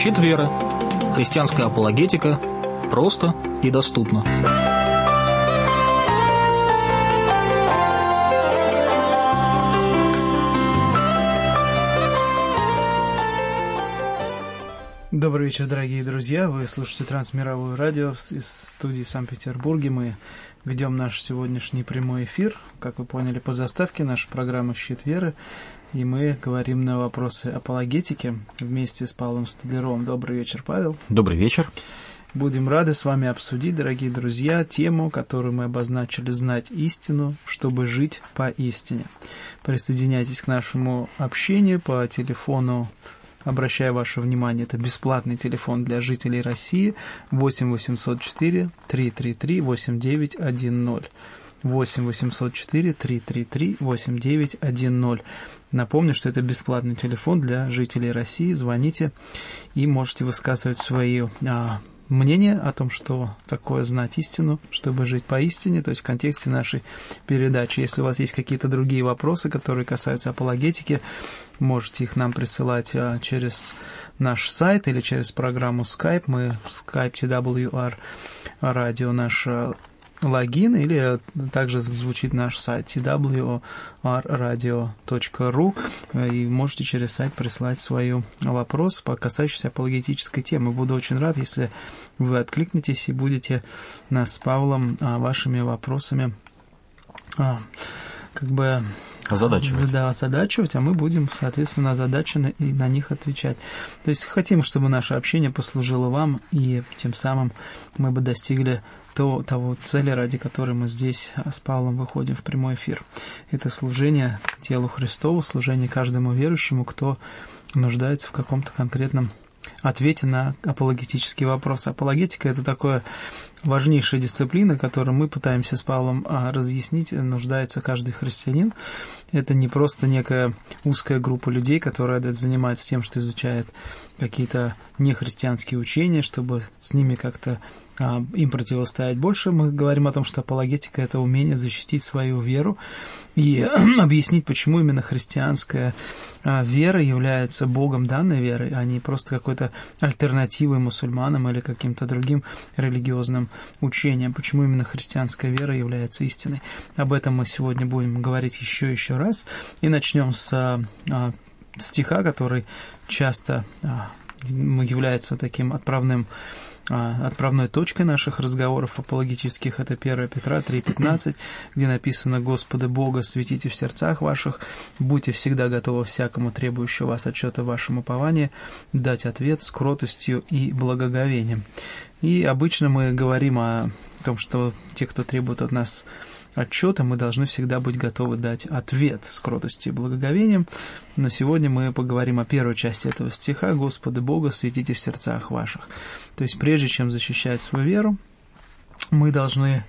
Щит веры. Христианская апологетика. Просто и доступно. Добрый вечер, дорогие друзья. Вы слушаете Трансмировое радио из студии в Санкт-Петербурге. Мы ведем наш сегодняшний прямой эфир. Как вы поняли по заставке, наша программа «Щит веры». И мы говорим на вопросы апологетики вместе с Павлом Столяром. Добрый вечер, Павел. Добрый вечер. Будем рады с вами обсудить, дорогие друзья, тему, которую мы обозначили «Знать истину, чтобы жить по истине». Присоединяйтесь к нашему общению по телефону Обращаю ваше внимание, это бесплатный телефон для жителей России 8 804 333 8910. 8 804 333 8910. Напомню, что это бесплатный телефон для жителей России. Звоните и можете высказывать свои а, мнение о том, что такое знать истину, чтобы жить по истине, то есть в контексте нашей передачи. Если у вас есть какие-то другие вопросы, которые касаются апологетики, можете их нам присылать а, через наш сайт или через программу Skype. Мы в Skype TWR радио наш а, логин, или также звучит наш сайт twrradio.ru, и можете через сайт прислать свой вопрос, касающийся апологетической темы. Буду очень рад, если вы откликнетесь и будете нас с Павлом а, вашими вопросами а, как бы озадачивать. Да, озадачивать, а мы будем, соответственно, озадачены и на них отвечать. То есть хотим, чтобы наше общение послужило вам, и тем самым мы бы достигли то, того цели, ради которой мы здесь с Павлом выходим в прямой эфир. Это служение телу Христову, служение каждому верующему, кто нуждается в каком-то конкретном ответе на апологетический вопрос. Апологетика – это такое важнейшая дисциплина, которую мы пытаемся с Павлом а, разъяснить, нуждается каждый христианин. Это не просто некая узкая группа людей, которая занимается тем, что изучает какие-то нехристианские учения, чтобы с ними как-то им противостоять. Больше мы говорим о том, что апологетика – это умение защитить свою веру и объяснить, почему именно христианская а, вера является Богом данной верой, а не просто какой-то альтернативой мусульманам или каким-то другим религиозным учениям. Почему именно христианская вера является истиной. Об этом мы сегодня будем говорить еще и еще раз. И начнем с а, стиха, который часто является таким отправным а, отправной точкой наших разговоров апологетических это 1 Петра 3.15, где написано «Господа Бога светите в сердцах ваших, будьте всегда готовы всякому требующему вас отчета вашему упованию дать ответ с кротостью и благоговением». И обычно мы говорим о том, что те, кто требует от нас отчета, мы должны всегда быть готовы дать ответ с кротостью и благоговением. Но сегодня мы поговорим о первой части этого стиха «Господи Бога, светите в сердцах ваших». То есть прежде чем защищать свою веру, мы должны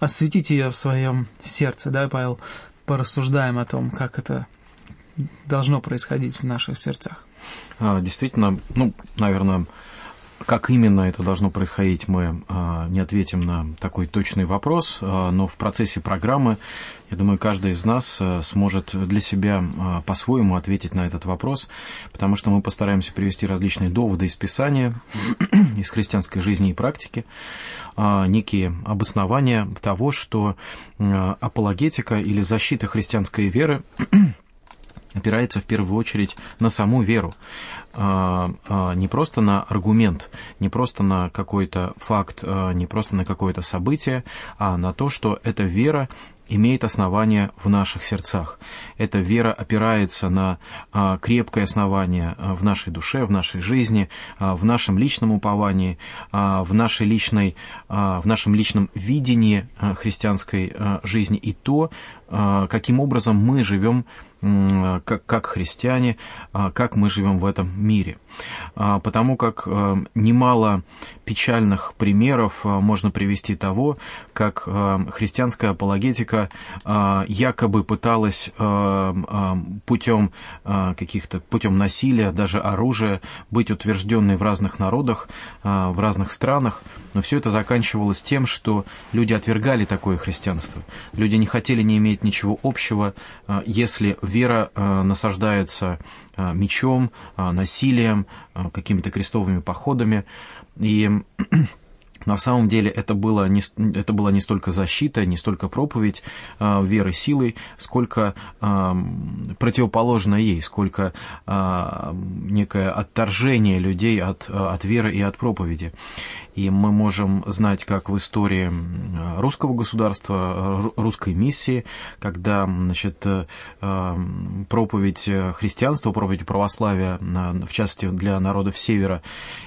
осветить ее в своем сердце. Да, Павел, порассуждаем о том, как это должно происходить в наших сердцах. А, действительно, ну, наверное, как именно это должно происходить, мы а, не ответим на такой точный вопрос, а, но в процессе программы, я думаю, каждый из нас а, сможет для себя по-своему ответить на этот вопрос, потому что мы постараемся привести различные доводы из Писания, из христианской жизни и практики, некие обоснования того, что апологетика или защита христианской веры опирается в первую очередь на саму веру. А, а, не просто на аргумент, не просто на какой-то факт, а, не просто на какое-то событие, а на то, что эта вера имеет основание в наших сердцах. Эта вера опирается на крепкое основание в нашей душе, в нашей жизни, в нашем личном уповании, в, нашей личной, в нашем личном видении христианской жизни и то, каким образом мы живем как, как христиане, а, как мы живем в этом мире. А, потому как э, немало печальных примеров э, можно привести того, как э, христианская апологетика якобы пыталась путем каких-то путем насилия, даже оружия, быть утвержденной в разных народах, в разных странах, но все это заканчивалось тем, что люди отвергали такое христианство. Люди не хотели не иметь ничего общего, если вера насаждается мечом, насилием, какими-то крестовыми походами. И на самом деле это, было не, это была не столько защита, не столько проповедь э, веры силой, сколько э, противоположное ей, сколько э, некое отторжение людей от, от веры и от проповеди. И мы можем знать, как в истории русского государства, русской миссии, когда значит, э, проповедь христианства, проповедь православия, в частности для народов Севера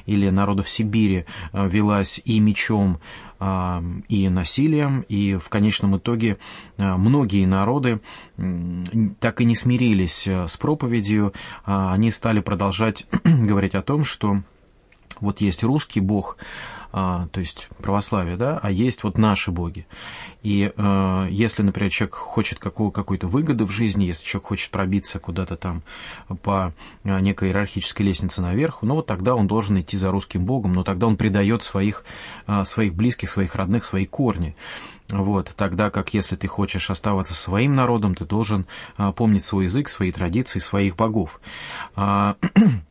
или народов Сибири, э, велась и мечом, э, и насилием, и в конечном итоге многие народы так и не смирились с проповедью, а они стали продолжать говорить о том, что вот есть русский бог, а, то есть православие, да, а есть вот наши боги. И э, если, например, человек хочет какого, какой-то выгоды в жизни, если человек хочет пробиться куда-то там по а, некой иерархической лестнице наверх, ну вот тогда он должен идти за русским богом, но тогда он предает своих, э, своих близких, своих родных, свои корни. Вот, тогда как если ты хочешь оставаться своим народом, ты должен а, помнить свой язык, свои традиции, своих богов. А,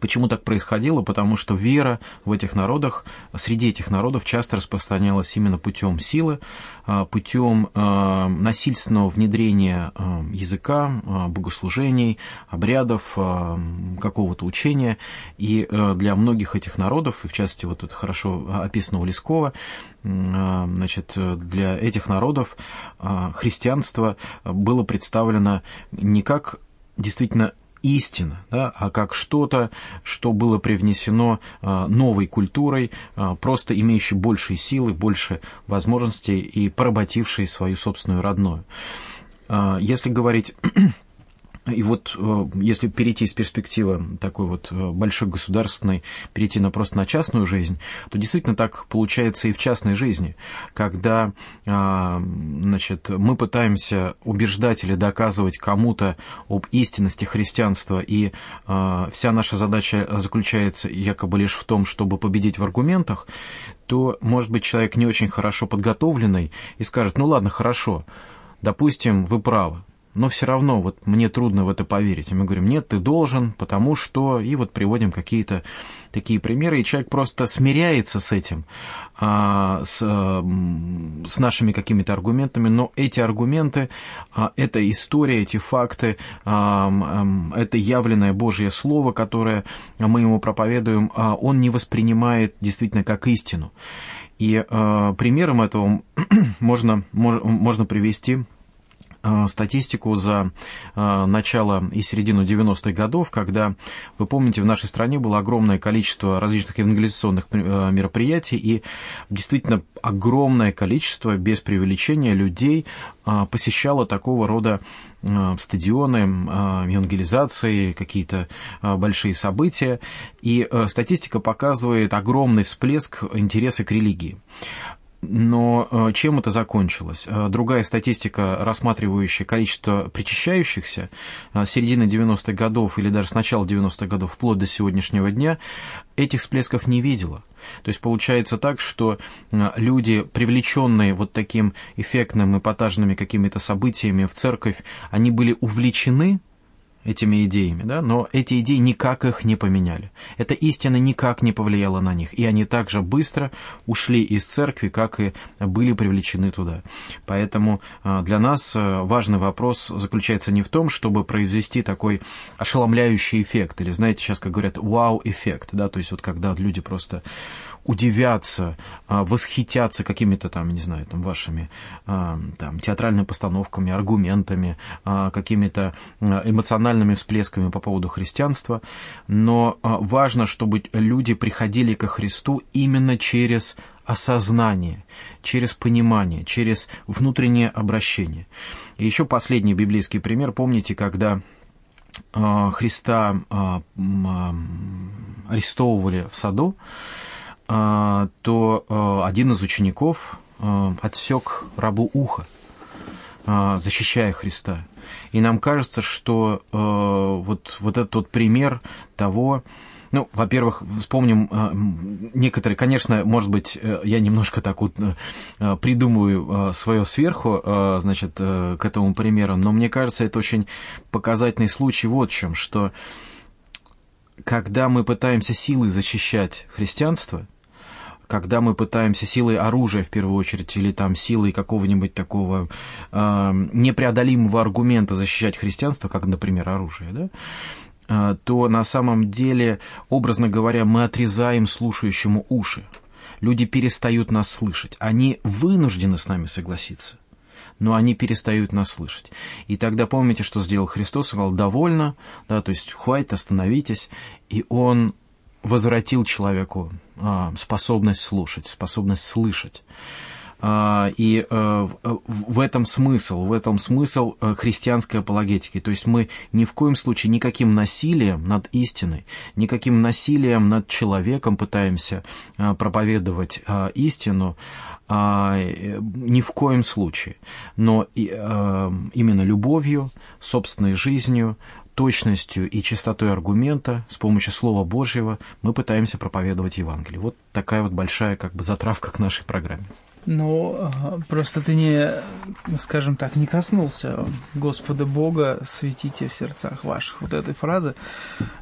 Почему так происходило? Потому что вера в этих народах, среди этих народов часто распространялась именно путем силы, а, путем а, насильственного внедрения а, языка, богослужений, обрядов, какого-то учения. И для многих этих народов, и в частности вот это хорошо описано у Лескова, значит, для этих народов христианство было представлено не как действительно истина, да, а как что-то, что было привнесено а, новой культурой, а, просто имеющей больше силы, больше возможностей и поработившей свою собственную родную. А, если говорить и вот э, если перейти из перспективы такой вот э, большой государственной, перейти на просто на частную жизнь, то действительно так получается и в частной жизни, когда а, значит, мы пытаемся убеждать или доказывать кому-то об истинности христианства, и а, вся наша задача заключается якобы лишь в том, чтобы победить в аргументах, то, может быть, человек не очень хорошо подготовленный и скажет, ну ладно, хорошо, допустим, вы правы, но все равно вот мне трудно в это поверить. И мы говорим, нет, ты должен, потому что... И вот приводим какие-то такие примеры, и человек просто смиряется с этим, а, с, с нашими какими-то аргументами, но эти аргументы, а, эта история, эти факты, а, это явленное Божье Слово, которое мы ему проповедуем, а, он не воспринимает действительно как истину. И а, примером этого можно, можно привести статистику за э, начало и середину 90-х годов, когда, вы помните, в нашей стране было огромное количество различных евангелизационных э, мероприятий, и действительно огромное количество, без преувеличения, людей посещало такого рода стадионы, евангелизации, какие-то большие события, и статистика показывает огромный всплеск интереса к религии. Но э, чем это закончилось? Э, другая статистика, рассматривающая количество причащающихся э, с середины 90-х годов или даже с начала 90-х годов вплоть до сегодняшнего дня, этих всплесков не видела. То есть получается так, что люди, привлеченные вот таким эффектным, эпатажными какими-то событиями в церковь, они были увлечены этими идеями, да, но эти идеи никак их не поменяли. Эта истина никак не повлияла на них, и они также быстро ушли из церкви, как и были привлечены туда. Поэтому а, для нас а, важный вопрос заключается не в том, чтобы произвести такой ошеломляющий эффект, или, знаете, сейчас, как говорят, вау-эффект, да, то есть вот когда люди просто удивятся, а, восхитятся какими-то там, не знаю, там вашими а, там, театральными постановками, аргументами, а, какими-то эмоциональными всплесками по поводу христианства, но важно, чтобы люди приходили ко Христу именно через осознание, через понимание, через внутреннее обращение. И еще последний библейский пример. Помните, когда Христа арестовывали в саду, то а, один из учеников а, отсек рабу ухо, защищая Христа. И нам кажется, что вот, вот этот вот пример того, Ну, во-первых, вспомним э, некоторые, конечно, может быть, э, я немножко так вот э, придумываю свое сверху, значит, к этому примеру, но мне кажется, это очень показательный случай вот в чем, что когда мы пытаемся силой защищать христианство, когда мы пытаемся силой оружия, в первую очередь, или там силой какого-нибудь такого э, непреодолимого аргумента защищать христианство, как, например, оружие, да, э, то на самом деле, образно говоря, мы отрезаем слушающему уши. Люди перестают нас слышать. Они вынуждены с нами согласиться но они перестают нас слышать. И тогда помните, что сделал Христос, сказал «довольно», да, то есть «хватит, остановитесь», и Он возвратил человеку а, способность слушать, способность слышать. А, и э, в этом смысл, в этом смысл э, христианской апологетики. То есть мы ни в коем случае никаким насилием над истиной, никаким насилием над человеком пытаемся э, проповедовать истину, а, ни в коем случае. Но именно любовью, собственной жизнью, точностью и чистотой аргумента с помощью Слова Божьего мы пытаемся проповедовать Евангелие. Вот такая вот большая как бы затравка к нашей программе. Ну, просто ты не, скажем так, не коснулся Господа Бога, светите в сердцах ваших. Вот этой фразы,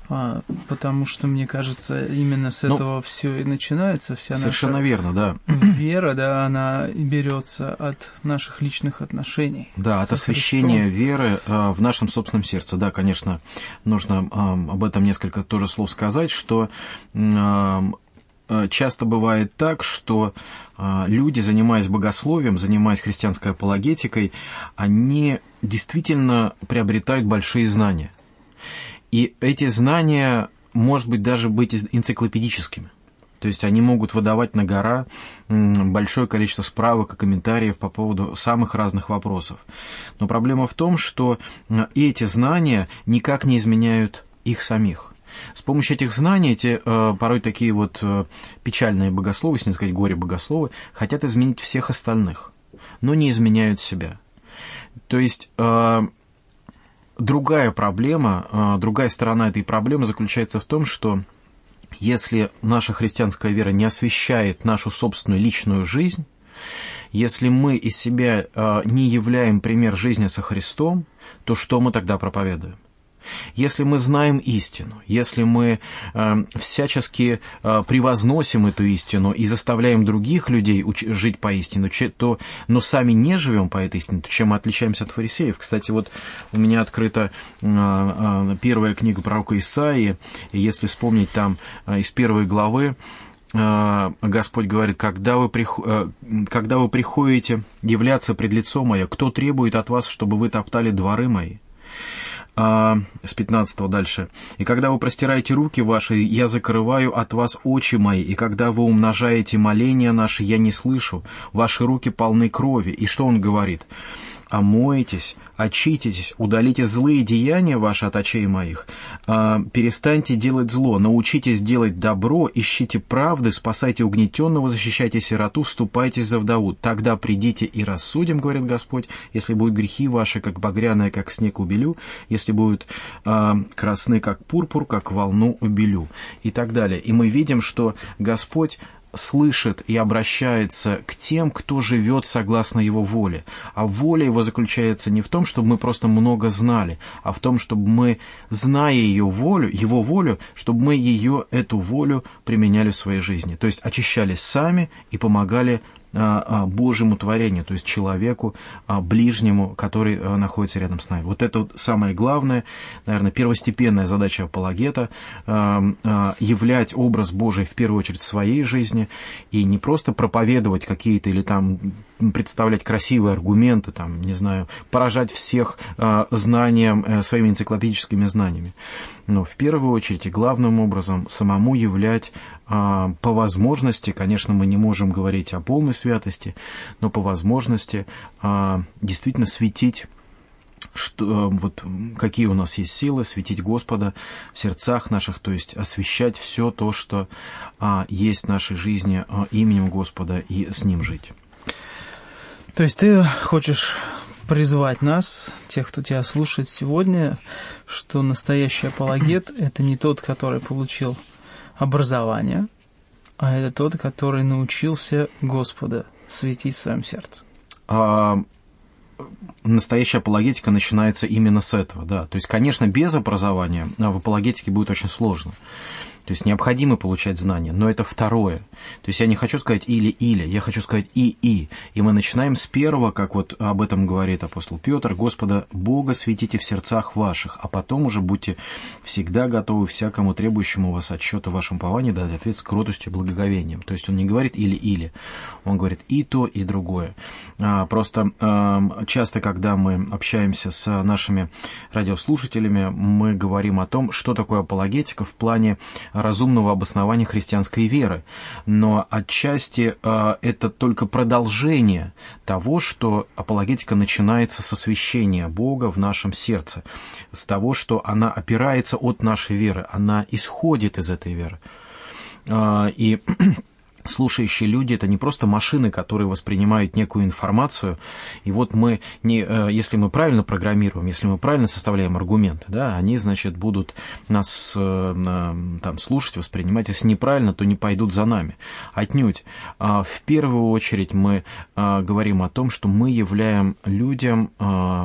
а, потому что, мне кажется, именно с ну, этого все и начинается. Вся совершенно наша верно, да. Вера, да, она берется от наших личных отношений. Да, от освящения Христом. веры а, в нашем собственном сердце. Да, конечно, нужно а, об этом несколько тоже слов сказать, что часто бывает так, что э, люди, занимаясь богословием, занимаясь христианской апологетикой, они действительно приобретают большие знания. И эти знания, может быть, даже быть энциклопедическими. То есть они могут выдавать на гора большое количество справок и комментариев по поводу самых разных вопросов. Но проблема в том, что э, эти знания никак не изменяют их самих. С помощью этих знаний эти э, порой такие вот э, печальные богословы, если не сказать горе-богословы, хотят изменить всех остальных, но не изменяют себя. То есть э, другая проблема, другая сторона этой проблемы заключается в том, что если наша христианская вера не освещает нашу собственную личную жизнь, если мы из себя не являем пример жизни со Христом, то что мы тогда проповедуем? Если мы знаем истину, если мы э, всячески э, превозносим эту истину и заставляем других людей уч- жить по истине, то, но сами не живем по этой истине, то чем мы отличаемся от фарисеев? Кстати, вот у меня открыта э, э, первая книга пророка Исаии, если вспомнить там э, из первой главы, э, Господь говорит, когда вы, прих... Э, когда вы приходите являться пред лицом мое, кто требует от вас, чтобы вы топтали дворы мои? А, с 15 дальше. «И когда вы простираете руки ваши, я закрываю от вас очи мои, и когда вы умножаете моления наши, я не слышу. Ваши руки полны крови». И что он говорит? «Омойтесь, очититесь, удалите злые деяния ваши от очей моих, а, перестаньте делать зло, научитесь делать добро, ищите правды, спасайте угнетенного, защищайте сироту, вступайте за вдову. Тогда придите и рассудим, говорит Господь, если будут грехи ваши, как багряные, как снег убелю, если будут а, красны, как пурпур, как волну убелю, и так далее. И мы видим, что Господь слышит и обращается к тем, кто живет согласно его воле. А воля его заключается не в том, чтобы мы просто много знали, а в том, чтобы мы, зная ее волю, его волю, чтобы мы ее, эту волю применяли в своей жизни. То есть очищались сами и помогали Божьему творению, то есть человеку а, ближнему, который находится рядом с нами. Вот это вот самое главное, наверное, первостепенная задача апологета – являть образ Божий в первую очередь в своей жизни и не просто проповедовать какие-то или там представлять красивые аргументы, там, не знаю, поражать всех знанием, э, своими энциклопедическими знаниями, но в первую очередь и главным образом самому являть а, по возможности, конечно, мы не можем говорить о полной святости, но по возможности а, действительно светить что, вот, какие у нас есть силы, светить Господа в сердцах наших, то есть освещать все то, что а, есть в нашей жизни а, именем Господа и с Ним жить. То есть ты хочешь призвать нас, тех, кто тебя слушает сегодня, что настоящий апологет – это не тот, который получил образования, а это тот, который научился Господа светить в своем сердце. А, настоящая апологетика начинается именно с этого, да. То есть, конечно, без образования в апологетике будет очень сложно. То есть необходимо получать знания, но это второе. То есть я не хочу сказать или-или, я хочу сказать и-и. И мы начинаем с первого, как вот об этом говорит апостол Петр, Господа Бога светите в сердцах ваших, а потом уже будьте всегда готовы всякому требующему у вас отчета в вашем повании дать ответ с кротостью и благоговением. То есть он не говорит или-или, он говорит и то, и другое. А, просто часто, когда мы общаемся с нашими радиослушателями, мы говорим о том, что такое апологетика в плане разумного обоснования христианской веры. Но отчасти э, это только продолжение того, что апологетика начинается с освящения Бога в нашем сердце, с того, что она опирается от нашей веры, она исходит из этой веры. Э, и слушающие люди это не просто машины, которые воспринимают некую информацию. И вот мы, не, э, если мы правильно программируем, если мы правильно составляем аргументы, да, они, значит, будут нас э, там, слушать, воспринимать. Если неправильно, то не пойдут за нами. Отнюдь. А в первую очередь мы э, говорим о том, что мы являем людям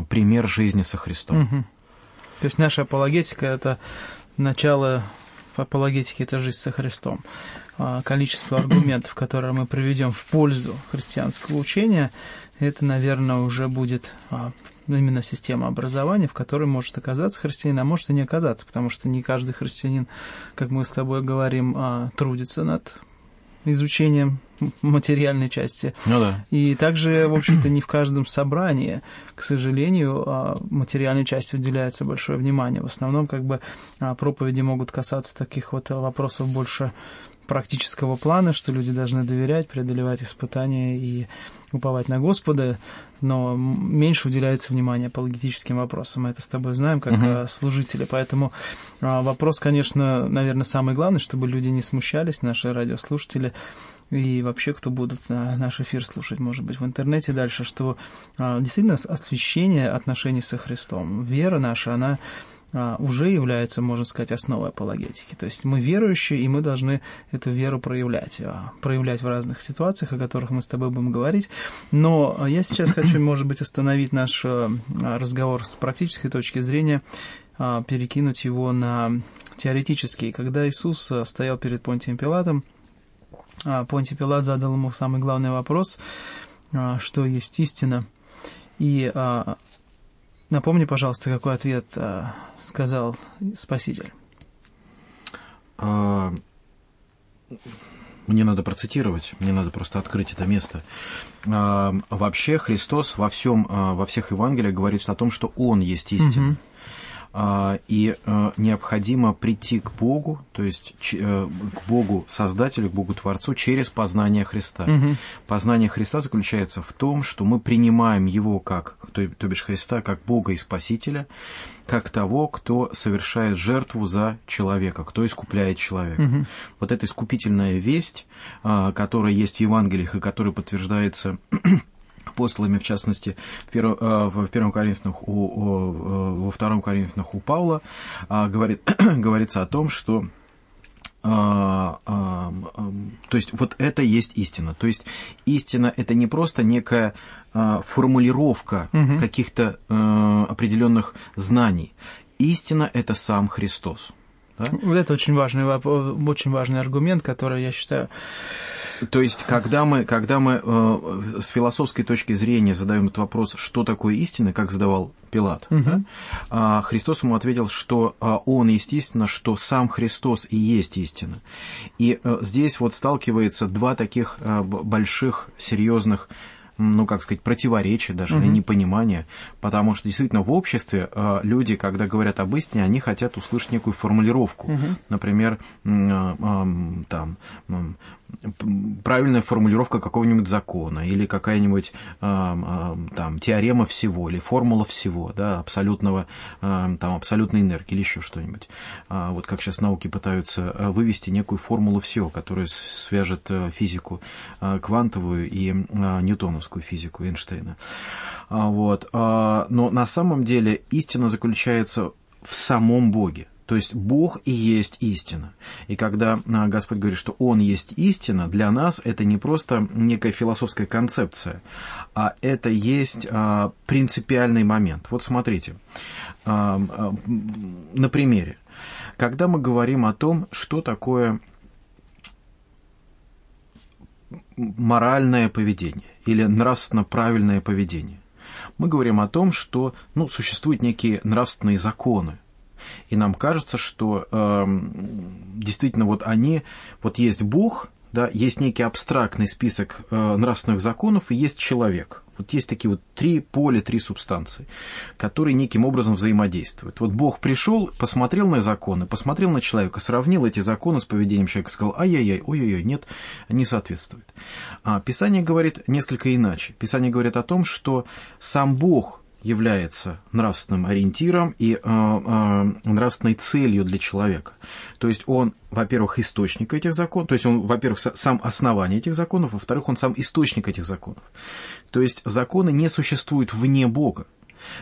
пример жизни со Христом. Угу. То есть наша апологетика – это начало апологетики – это жизнь со Христом. А, количество аргументов, которые мы приведем в пользу христианского учения, это, наверное, уже будет а, именно система образования, в которой может оказаться христианин, а может и не оказаться, потому что не каждый христианин, как мы с тобой говорим, а, трудится над изучением материальной части. Ну да. И также, в общем-то, не в каждом собрании, к сожалению, материальной части уделяется большое внимание. В основном, как бы, проповеди могут касаться таких вот вопросов больше практического плана, что люди должны доверять, преодолевать испытания и уповать на Господа, но меньше уделяется внимания апологетическим вопросам. Мы это с тобой знаем, как uh-huh. служители. Поэтому а, вопрос, конечно, наверное, самый главный, чтобы люди не смущались, наши радиослушатели, и вообще, кто будут наш эфир слушать, может быть, в интернете дальше, что а, действительно освящение отношений со Христом, вера наша, она а, уже является, можно сказать, основой апологетики. То есть мы верующие, и мы должны эту веру проявлять. А, проявлять в разных ситуациях, о которых мы с тобой будем говорить. Но я сейчас хочу, может быть, остановить наш а, разговор с практической точки зрения, перекинуть его на теоретический. Когда Иисус стоял перед Понтием Пилатом, Понтий Пилат задал ему самый главный вопрос, что есть истина. И Напомни, пожалуйста, какой ответ а, сказал Спаситель. А, мне надо процитировать, мне надо просто открыть это место. А, вообще Христос во всем, а, во всех Евангелиях говорит о том, что Он есть истина. Угу. А, и э, необходимо прийти к Богу, то есть э, к Богу Создателю, к Богу Творцу через познание Христа. Угу. Познание Христа заключается в том, что мы принимаем Его как, то, то бишь Христа, как Бога и Спасителя, как того, кто совершает жертву за человека, кто искупляет человека. Угу. Вот эта искупительная весть, а, которая есть в Евангелиях и которая подтверждается апостолами, в частности, в, перв, э, в первом Коринфянах, у, э, во втором Коринфянах у Павла, а, говорит, говорится о том, что а, а, то есть вот это есть истина. То есть истина это не просто некая формулировка угу. каких-то э, определенных знаний. Истина это сам Христос. Да? Вот это очень важный, очень важный аргумент, который, я считаю, то есть, когда мы, когда мы э, с философской точки зрения задаем этот вопрос, что такое истина, как задавал Пилат, угу. да, а Христос ему ответил, что а, он истина, что сам Христос и есть истина. И а, здесь вот сталкивается два таких а, больших, серьезных ну, как сказать, противоречия даже, угу. или непонимания, потому что действительно в обществе э, люди, когда говорят об истине, они хотят услышать некую формулировку. Угу. Например, там, правильная формулировка какого-нибудь закона или какая-нибудь там теорема всего или формула всего, да, абсолютного там абсолютной энергии или еще что-нибудь. Вот как сейчас науки пытаются вывести некую формулу всего, которая свяжет физику квантовую и ньютоновскую физику Эйнштейна. Вот. Но на самом деле истина заключается в самом Боге. То есть Бог и есть истина. И когда а, Господь говорит, что Он есть истина, для нас это не просто некая философская концепция, а это есть а, принципиальный момент. Вот смотрите, а, на примере. Когда мы говорим о том, что такое моральное поведение или нравственно правильное поведение, мы говорим о том, что ну, существуют некие нравственные законы, и нам кажется, что э, действительно вот они, вот есть Бог, да, есть некий абстрактный список э, нравственных законов и есть человек. Вот есть такие вот три поля, три субстанции, которые неким образом взаимодействуют. Вот Бог пришел, посмотрел на законы, посмотрел на человека, сравнил эти законы с поведением человека, сказал, ай-яй-яй, ой-ой-ой, нет, не соответствует. А Писание говорит несколько иначе. Писание говорит о том, что сам Бог является нравственным ориентиром и э, э, нравственной целью для человека. То есть он, во-первых, источник этих законов, то есть он, во-первых, сам основание этих законов, во-вторых, он сам источник этих законов. То есть законы не существуют вне Бога,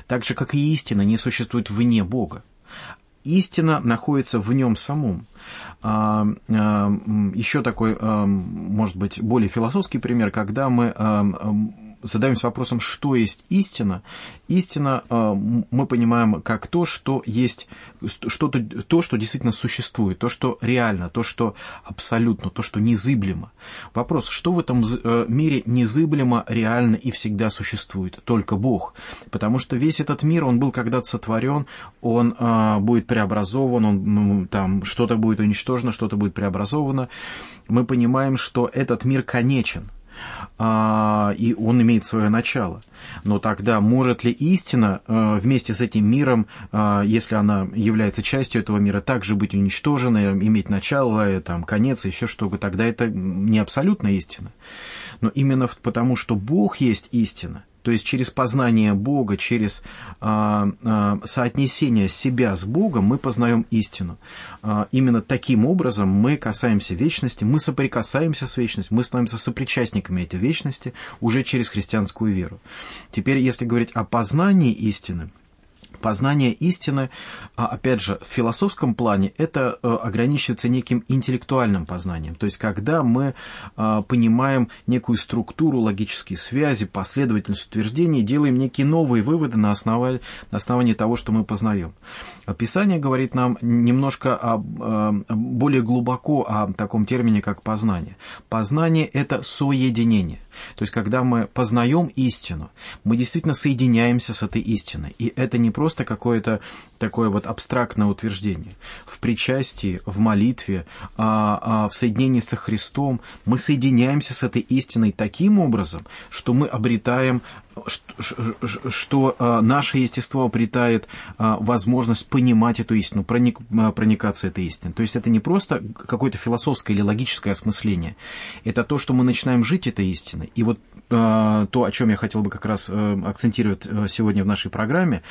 так же, как и истина не существует вне Бога. Истина находится в нем самом. А, а, еще такой, а, может быть, более философский пример, когда мы задаемся вопросом, что есть истина, истина э, мы понимаем как то, что есть, что-то, то, что действительно существует, то, что реально, то, что абсолютно, то, что незыблемо. Вопрос, что в этом э, мире незыблемо, реально и всегда существует? Только Бог. Потому что весь этот мир, он был когда-то сотворен, он э, будет преобразован, он, там что-то будет уничтожено, что-то будет преобразовано. Мы понимаем, что этот мир конечен и он имеет свое начало. Но тогда может ли истина а, вместе с этим миром, а, если она является частью этого мира, также быть уничтожена, иметь начало, там, конец и все что то тогда это не абсолютная истина. Но именно потому, что Бог есть истина, то есть через познание Бога, через а, а, соотнесение себя с Богом мы познаем истину. А, именно таким образом мы касаемся вечности, мы соприкасаемся с вечностью, мы становимся сопричастниками этой вечности уже через христианскую веру. Теперь, если говорить о познании истины, Познание истины, а, опять же, в философском плане это э, ограничивается неким интеллектуальным познанием. То есть, когда мы а, понимаем некую структуру, логические связи, последовательность утверждений, делаем некие новые выводы на основании, на основании того, что мы познаем. Писание говорит нам немножко о, более глубоко о таком термине, как познание. Познание – это соединение. То есть, когда мы познаем истину, мы действительно соединяемся с этой истиной. И это не просто какое-то такое вот абстрактное утверждение. В причастии, в молитве, а, а, в соединении со Христом мы соединяемся с этой истиной таким образом, что мы обретаем что а, наше естество обретает возможность понимать эту истину, проникаться этой истиной. То есть это не просто какое-то философское или логическое осмысление, это то, что мы начинаем жить этой истиной. И вот то, о чем я хотел бы как раз э, акцентировать э, сегодня в нашей программе,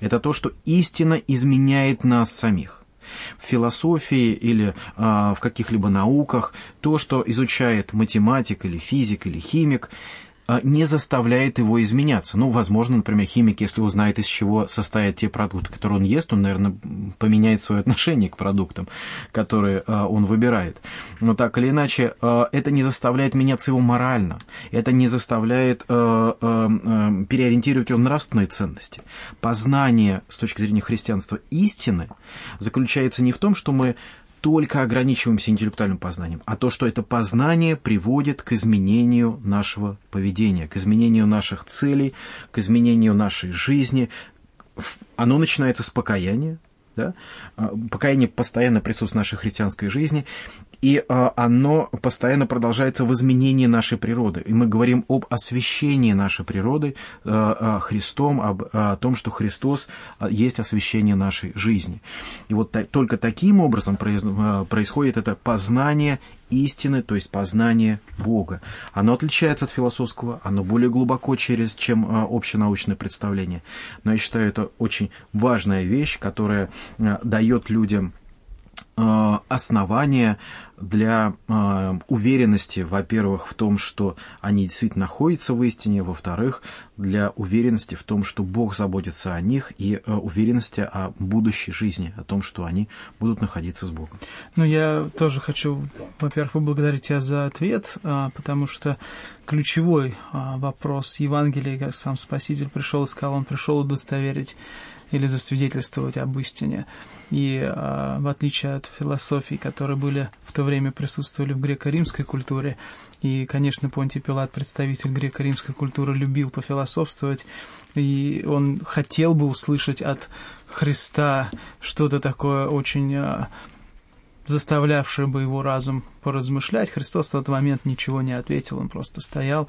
это то, что истина изменяет нас самих. В философии или а, в каких-либо науках, то, что изучает математик или физик или химик, не заставляет его изменяться. Ну, возможно, например, химик, если узнает, из чего состоят те продукты, которые он ест, он, наверное, поменяет свое отношение к продуктам, которые а, он выбирает. Но так или иначе, а, это не заставляет меняться его морально, это не заставляет переориентировать его нравственные ценности. Познание с точки зрения христианства истины заключается не в том, что мы только ограничиваемся интеллектуальным познанием, а то, что это познание приводит к изменению нашего поведения, к изменению наших целей, к изменению нашей жизни. Оно начинается с покаяния, да? А, покаяние постоянно присутствует в нашей христианской жизни, и а, оно постоянно продолжается в изменении нашей природы. И мы говорим об освящении нашей природы а, Христом, об, о том, что Христос есть освящение нашей жизни. И вот только таким образом происходит это познание истины, то есть познание Бога. Оно отличается от философского, оно более глубоко, через, чем общенаучное представление. Но я считаю, это очень важная вещь, которая дает людям основания для э, уверенности, во-первых, в том, что они действительно находятся в истине, во-вторых, для уверенности в том, что Бог заботится о них, и э, уверенности о будущей жизни, о том, что они будут находиться с Богом. Ну, я тоже хочу, во-первых, поблагодарить тебя за ответ, а, потому что ключевой а, вопрос Евангелия, как сам Спаситель пришел и сказал, он пришел удостоверить или засвидетельствовать об истине. И а, в отличие от философий, которые были в то время присутствовали в греко-римской культуре, и, конечно, Понтий Пилат, представитель греко-римской культуры, любил пофилософствовать, и он хотел бы услышать от Христа что-то такое очень а, заставлявшее бы его разум поразмышлять. Христос в тот момент ничего не ответил, он просто стоял,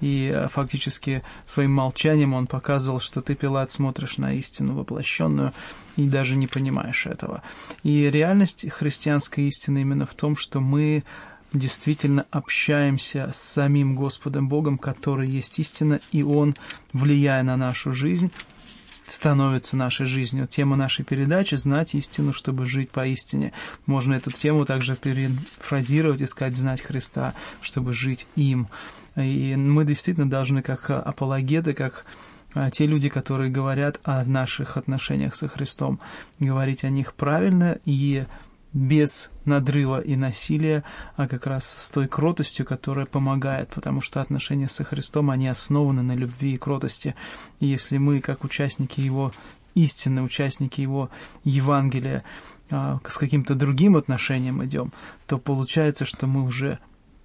и а, фактически своим молчанием он показывал, что ты, Пилат, смотришь на истину воплощенную и даже не понимаешь этого. И реальность христианской истины именно в том, что мы действительно общаемся с самим Господом Богом, который есть истина, и Он, влияя на нашу жизнь, становится нашей жизнью. Тема нашей передачи – знать истину, чтобы жить поистине. Можно эту тему также перефразировать и сказать «знать Христа, чтобы жить им». И мы действительно должны, как апологеты, как а, те люди, которые говорят о наших отношениях со Христом, говорить о них правильно и без надрыва и насилия, а как раз с той кротостью, которая помогает, потому что отношения со Христом, они основаны на любви и кротости. И если мы, как участники Его, истинные участники Его Евангелия, а, с каким-то другим отношением идем, то получается, что мы уже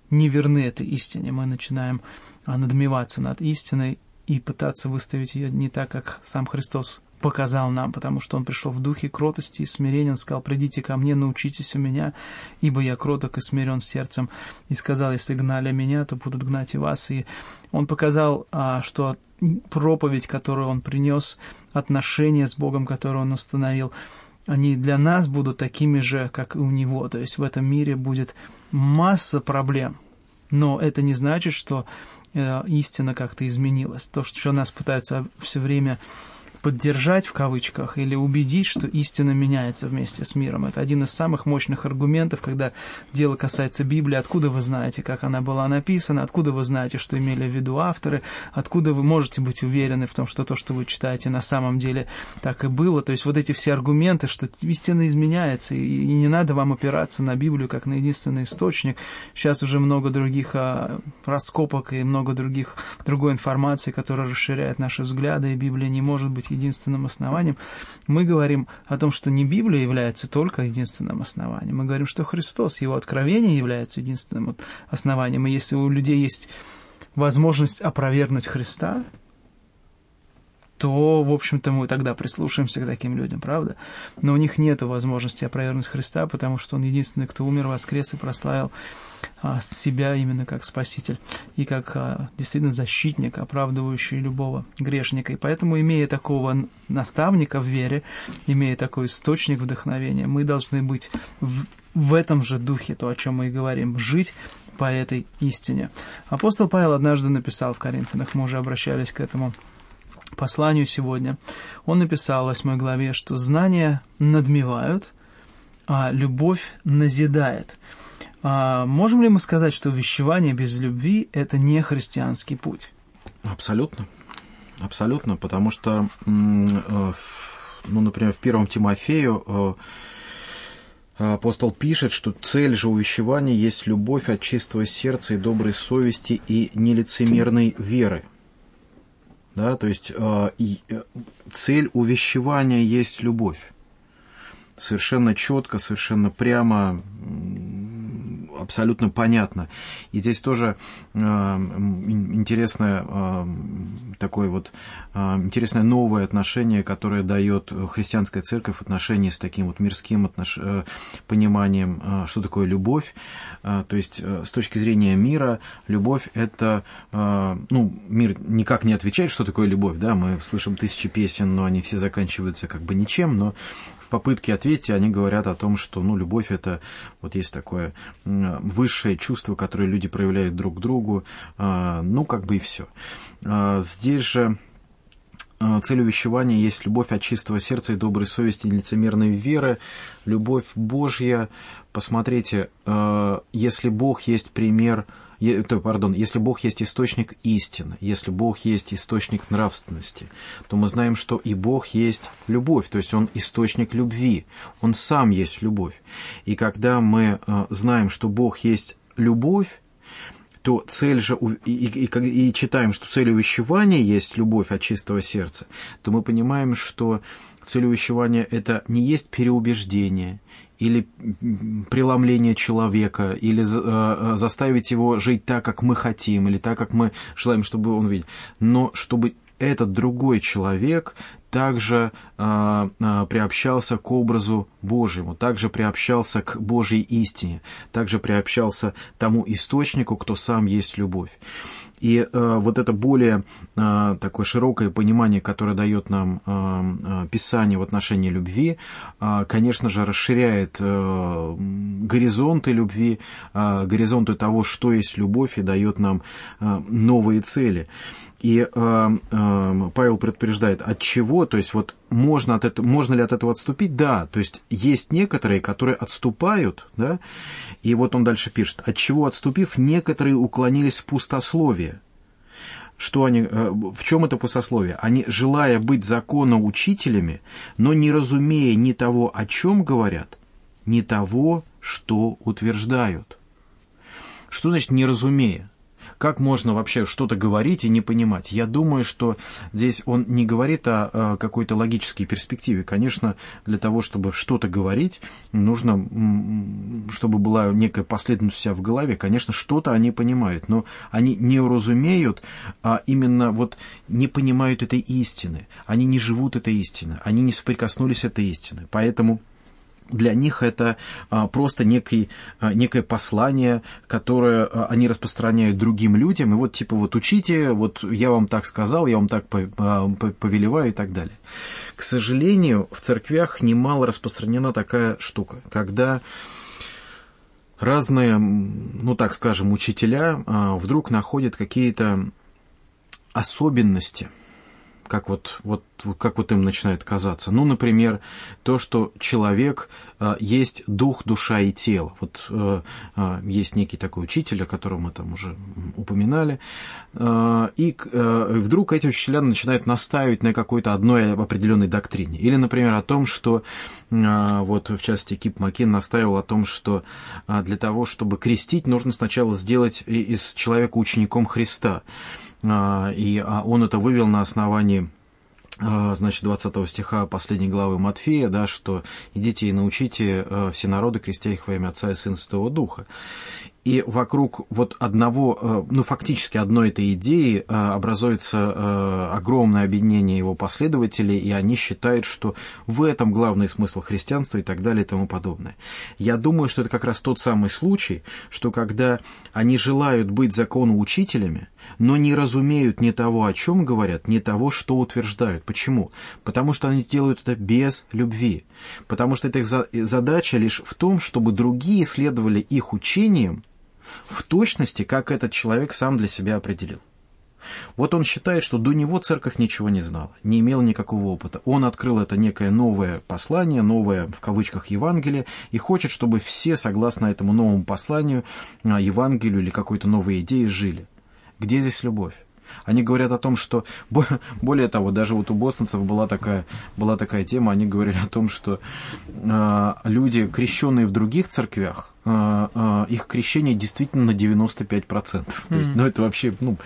не верны этой истине. Мы начинаем а, надмеваться над истиной и пытаться выставить ее не так, как сам Христос показал нам, потому что он пришел в духе кротости и смирения. Он сказал, придите ко мне, научитесь у меня, ибо я кроток и смирен сердцем. И сказал, если гнали меня, то будут гнать и вас. И он показал, а, что проповедь, которую он принес, отношения с Богом, которые он установил, они для нас будут такими же, как и у него. То есть в этом мире будет масса проблем. Но это не значит, что э, истина как-то изменилась. То, что нас пытаются все время поддержать в кавычках или убедить, что истина меняется вместе с миром. Это один из самых мощных аргументов, когда дело касается Библии. Откуда вы знаете, как она была написана, откуда вы знаете, что имели в виду авторы, откуда вы можете быть уверены в том, что то, что вы читаете, на самом деле так и было. То есть вот эти все аргументы, что истина изменяется, и не надо вам опираться на Библию как на единственный источник. Сейчас уже много других а, раскопок и много других, другой информации, которая расширяет наши взгляды, и Библия не может быть единственным основанием. Мы говорим о том, что не Библия является только единственным основанием. Мы говорим, что Христос, Его откровение является единственным основанием. И если у людей есть возможность опровергнуть Христа, то, в общем-то, мы тогда прислушаемся к таким людям, правда? Но у них нет возможности опровергнуть Христа, потому что Он единственный, кто умер, воскрес и прославил а, себя именно как спаситель и как а, действительно защитник, оправдывающий любого грешника. И поэтому, имея такого наставника в вере, имея такой источник вдохновения, мы должны быть в, в этом же духе, то, о чем мы и говорим, жить по этой истине. Апостол Павел однажды написал в Коринфянах, мы уже обращались к этому посланию сегодня, он написал в 8 главе, что знания надмевают, а любовь назидает. А можем ли мы сказать, что увещевание без любви – это не христианский путь? Абсолютно. Абсолютно, потому что, э, ну, например, в первом Тимофею э, апостол пишет, что цель же увещевания есть любовь от чистого сердца и доброй совести и нелицемерной веры. Да, то есть э, цель увещевания есть любовь. Совершенно четко, совершенно прямо, абсолютно понятно. И здесь тоже э, интересное э, такое вот э, интересное новое отношение, которое дает христианская церковь в отношении с таким вот мирским отнош... э, пониманием, э, что такое любовь. Э, то есть э, с точки зрения мира любовь это, э, ну, мир никак не отвечает, что такое любовь, да, мы слышим тысячи песен, но они все заканчиваются как бы ничем, но в попытке ответить они говорят о том, что ну, любовь это вот есть такое высшее чувство, которое люди проявляют друг к другу, а, ну как бы и все. А, здесь же э, цель увещевания есть любовь от чистого сердца и доброй совести, лицемерной веры, любовь Божья. Посмотрите, если Бог есть пример то, пардон, если Бог есть источник истины, если Бог есть источник нравственности, то мы знаем, что и Бог есть любовь, то есть Он источник любви, Он сам есть любовь. И когда мы э, знаем, что Бог есть любовь, то цель же, и, и, и, и читаем, что цель увещевания есть любовь от чистого сердца, то мы понимаем, что цель увещевания это не есть переубеждение, или преломление человека, или э, э, заставить его жить так, как мы хотим, или так, как мы желаем, чтобы он видел. Но чтобы этот другой человек также э, э, приобщался к образу Божьему, также приобщался к Божьей истине, также приобщался тому источнику, кто сам есть любовь. И э, вот это более такое широкое понимание, которое дает нам Писание в отношении любви, конечно же, расширяет горизонты любви, горизонты того, что есть любовь, и дает нам новые цели. И э, э, Павел предупреждает, от чего, то есть вот можно, от этого, можно ли от этого отступить? Да, то есть есть некоторые, которые отступают, да, и вот он дальше пишет, от чего отступив, некоторые уклонились в пустословие. Что они, э, в чем это пустословие? Они, желая быть законоучителями, но не разумея ни того, о чем говорят, ни того, что утверждают. Что значит не разумея? Как можно вообще что-то говорить и не понимать? Я думаю, что здесь он не говорит о какой-то логической перспективе. Конечно, для того, чтобы что-то говорить, нужно, чтобы была некая последовательность у себя в голове. Конечно, что-то они понимают, но они не уразумеют, а именно вот не понимают этой истины. Они не живут этой истиной, они не соприкоснулись этой истиной. Поэтому для них это а, просто некий, а, некое послание, которое а, они распространяют другим людям, и вот типа вот учите, вот я вам так сказал, я вам так повелеваю и так далее. К сожалению, в церквях немало распространена такая штука, когда разные, ну так скажем, учителя вдруг находят какие-то особенности – как вот, вот, как вот им начинает казаться. Ну, например, то, что человек э, есть дух, душа и тело. Вот э, э, есть некий такой учитель, о котором мы там уже упоминали, э, и э, вдруг эти учителя начинают настаивать на какой-то одной определенной доктрине. Или, например, о том, что э, вот в частности Кип Макин настаивал о том, что э, для того, чтобы крестить, нужно сначала сделать из человека учеником Христа. А, и а, он это вывел на основании а, значит, 20 стиха последней главы Матфея, да, что «идите и научите все народы, крестя их во имя Отца и Сына Святого Духа». И вокруг вот одного, ну, фактически одной этой идеи образуется огромное объединение его последователей, и они считают, что в этом главный смысл христианства и так далее и тому подобное. Я думаю, что это как раз тот самый случай, что когда они желают быть законоучителями, но не разумеют ни того, о чем говорят, ни того, что утверждают. Почему? Потому что они делают это без любви. Потому что это их задача лишь в том, чтобы другие следовали их учениям, в точности, как этот человек сам для себя определил. Вот он считает, что до него церковь ничего не знала, не имела никакого опыта. Он открыл это некое новое послание, новое в кавычках Евангелие, и хочет, чтобы все, согласно этому новому посланию, а, Евангелию или какой-то новой идее жили. Где здесь любовь? Они говорят о том, что, более того, даже вот у бостонцев была такая, была такая тема, они говорили о том, что э, люди, крещенные в других церквях, э, э, их крещение действительно на 95%. Mm-hmm. То есть, ну, это вообще, ну,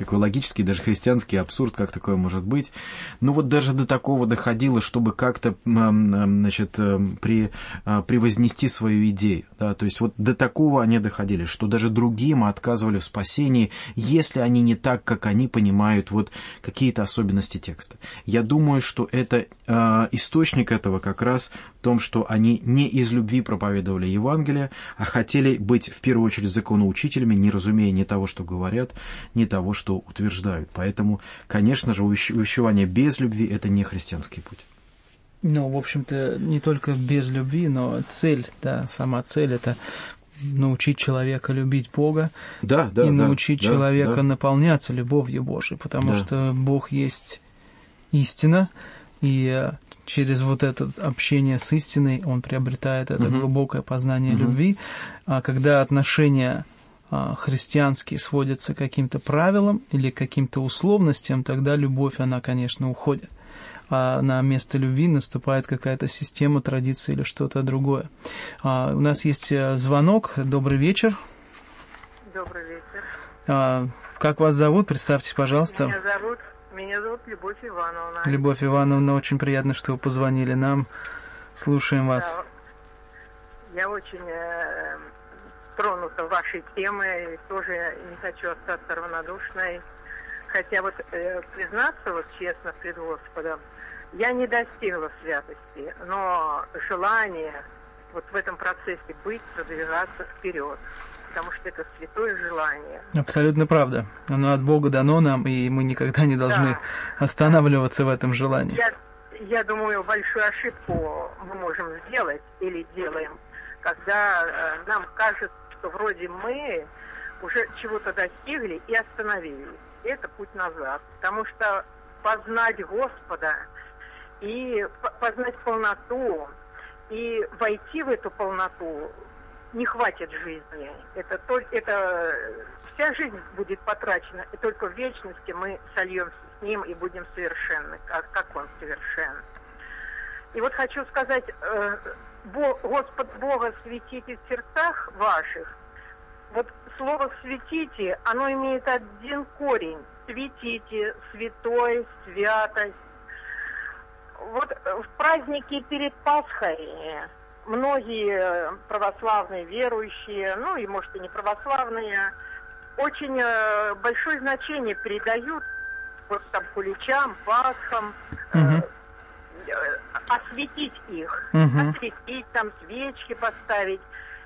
такой логический, даже христианский абсурд, как такое может быть. Ну вот даже до такого доходило, чтобы как-то, значит, эм, при, а, превознести свою идею. Да? То есть вот до такого они доходили, что даже другим отказывали в спасении, если они не так, как они понимают вот какие-то особенности текста. Я думаю, что это э, источник этого как раз в том, что они не из любви проповедовали Евангелие, а хотели быть в первую очередь законоучителями, не разумея ни того, что говорят, ни того, что что утверждают. Поэтому, конечно же, увещевание без любви – это не христианский путь. Ну, в общем-то, не только без любви, но цель, да, сама цель – это научить человека любить Бога да, да, и научить да, человека да. наполняться любовью Божией, потому да. что Бог есть истина, и через вот это общение с истиной он приобретает это угу. глубокое познание угу. любви. А когда отношения христианские сводятся к каким-то правилам или к каким-то условностям, тогда любовь, она, конечно, уходит. А на место любви наступает какая-то система, традиция или что-то другое. А, у нас есть э, звонок. Добрый вечер. Добрый вечер. А, как вас зовут? Представьтесь, пожалуйста. Меня зовут меня зовут Любовь Ивановна. Любовь Ивановна, очень приятно, что вы позвонили нам. Слушаем вас. Да, я очень э, тронута вашей темой, тоже не хочу остаться равнодушной. Хотя вот э, признаться вот честно пред Господом, я не достигла святости, но желание вот в этом процессе быть, продвигаться вперед потому что это святое желание. Абсолютно правда. Оно от Бога дано нам, и мы никогда не должны да. останавливаться в этом желании. Я, я думаю, большую ошибку мы можем сделать или делаем, когда э, нам кажется, что вроде мы уже чего-то достигли и остановились. Это путь назад. Потому что познать Господа и познать полноту, и войти в эту полноту не хватит жизни. Это, только, это вся жизнь будет потрачена, и только в вечности мы сольемся с ним и будем совершенны, как, как он совершен. И вот хочу сказать, э, Господь Бога светите в сердцах ваших. Вот слово «светите», оно имеет один корень. Светите, святой, святость. Вот в празднике перед Пасхой многие православные верующие, ну и может и не православные, очень э, большое значение передают вот там куличам, пасхам, угу. э, осветить их, угу. осветить, там свечки поставить.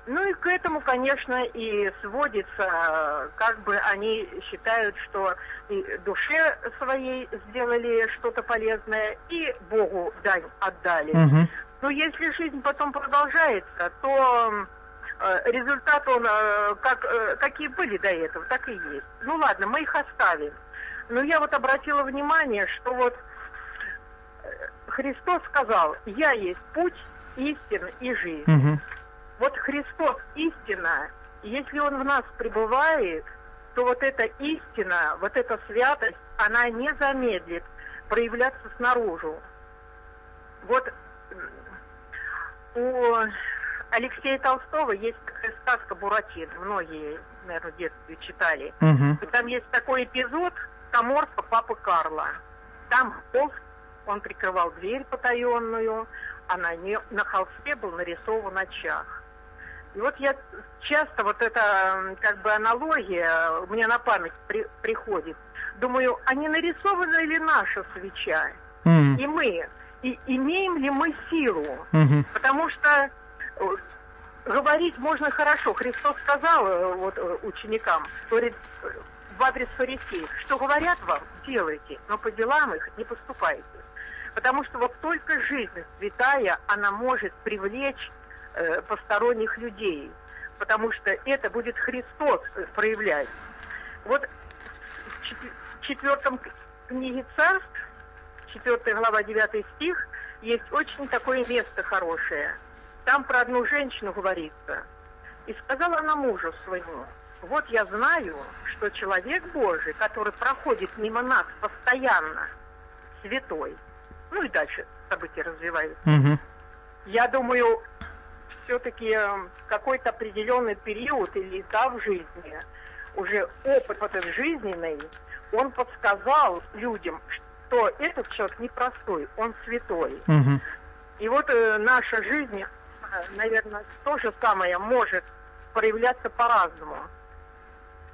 Ну и к этому, конечно, и сводится, как бы они считают, что и душе своей сделали что-то полезное, и Богу дань отдали. Угу. Но если жизнь потом продолжается, то э, результат он, э, как, э, какие были до этого, так и есть. Ну ладно, мы их оставим. Но я вот обратила внимание, что вот Христос сказал, я есть путь, истина и жизнь. Угу. Вот Христос истина, если Он в нас пребывает, то вот эта истина, вот эта святость, она не замедлит проявляться снаружи. Вот у Алексея Толстого есть сказка «Буратино». Многие, наверное, в детстве читали. Угу. И там есть такой эпизод «Коморка папы Карла». Там холст, он прикрывал дверь потаенную, а на, не, на холсте был нарисован очаг. И вот я часто вот эта как бы аналогия у меня на память при, приходит. Думаю, а не нарисована ли наша свеча? Mm. И мы и имеем ли мы силу. Угу. Потому что э, говорить можно хорошо. Христос сказал э, вот, э, ученикам, говорит, в адрес фарисеев, что говорят вам, делайте, но по делам их не поступайте. Потому что вот только жизнь святая, она может привлечь э, посторонних людей. Потому что это будет Христос проявлять. Вот в четвертом книге царств 4 глава 9 стих, есть очень такое место хорошее. Там про одну женщину говорится. И сказала она мужу своему, вот я знаю, что человек Божий, который проходит мимо нас постоянно, святой. Ну и дальше события развиваются. Угу. Я думаю, все-таки э, какой-то определенный период или этап жизни, уже опыт вот этот жизненный, он подсказал людям, что этот человек непростой, он святой. Угу. И вот э, наша жизнь, э, наверное, то же самое может проявляться по-разному.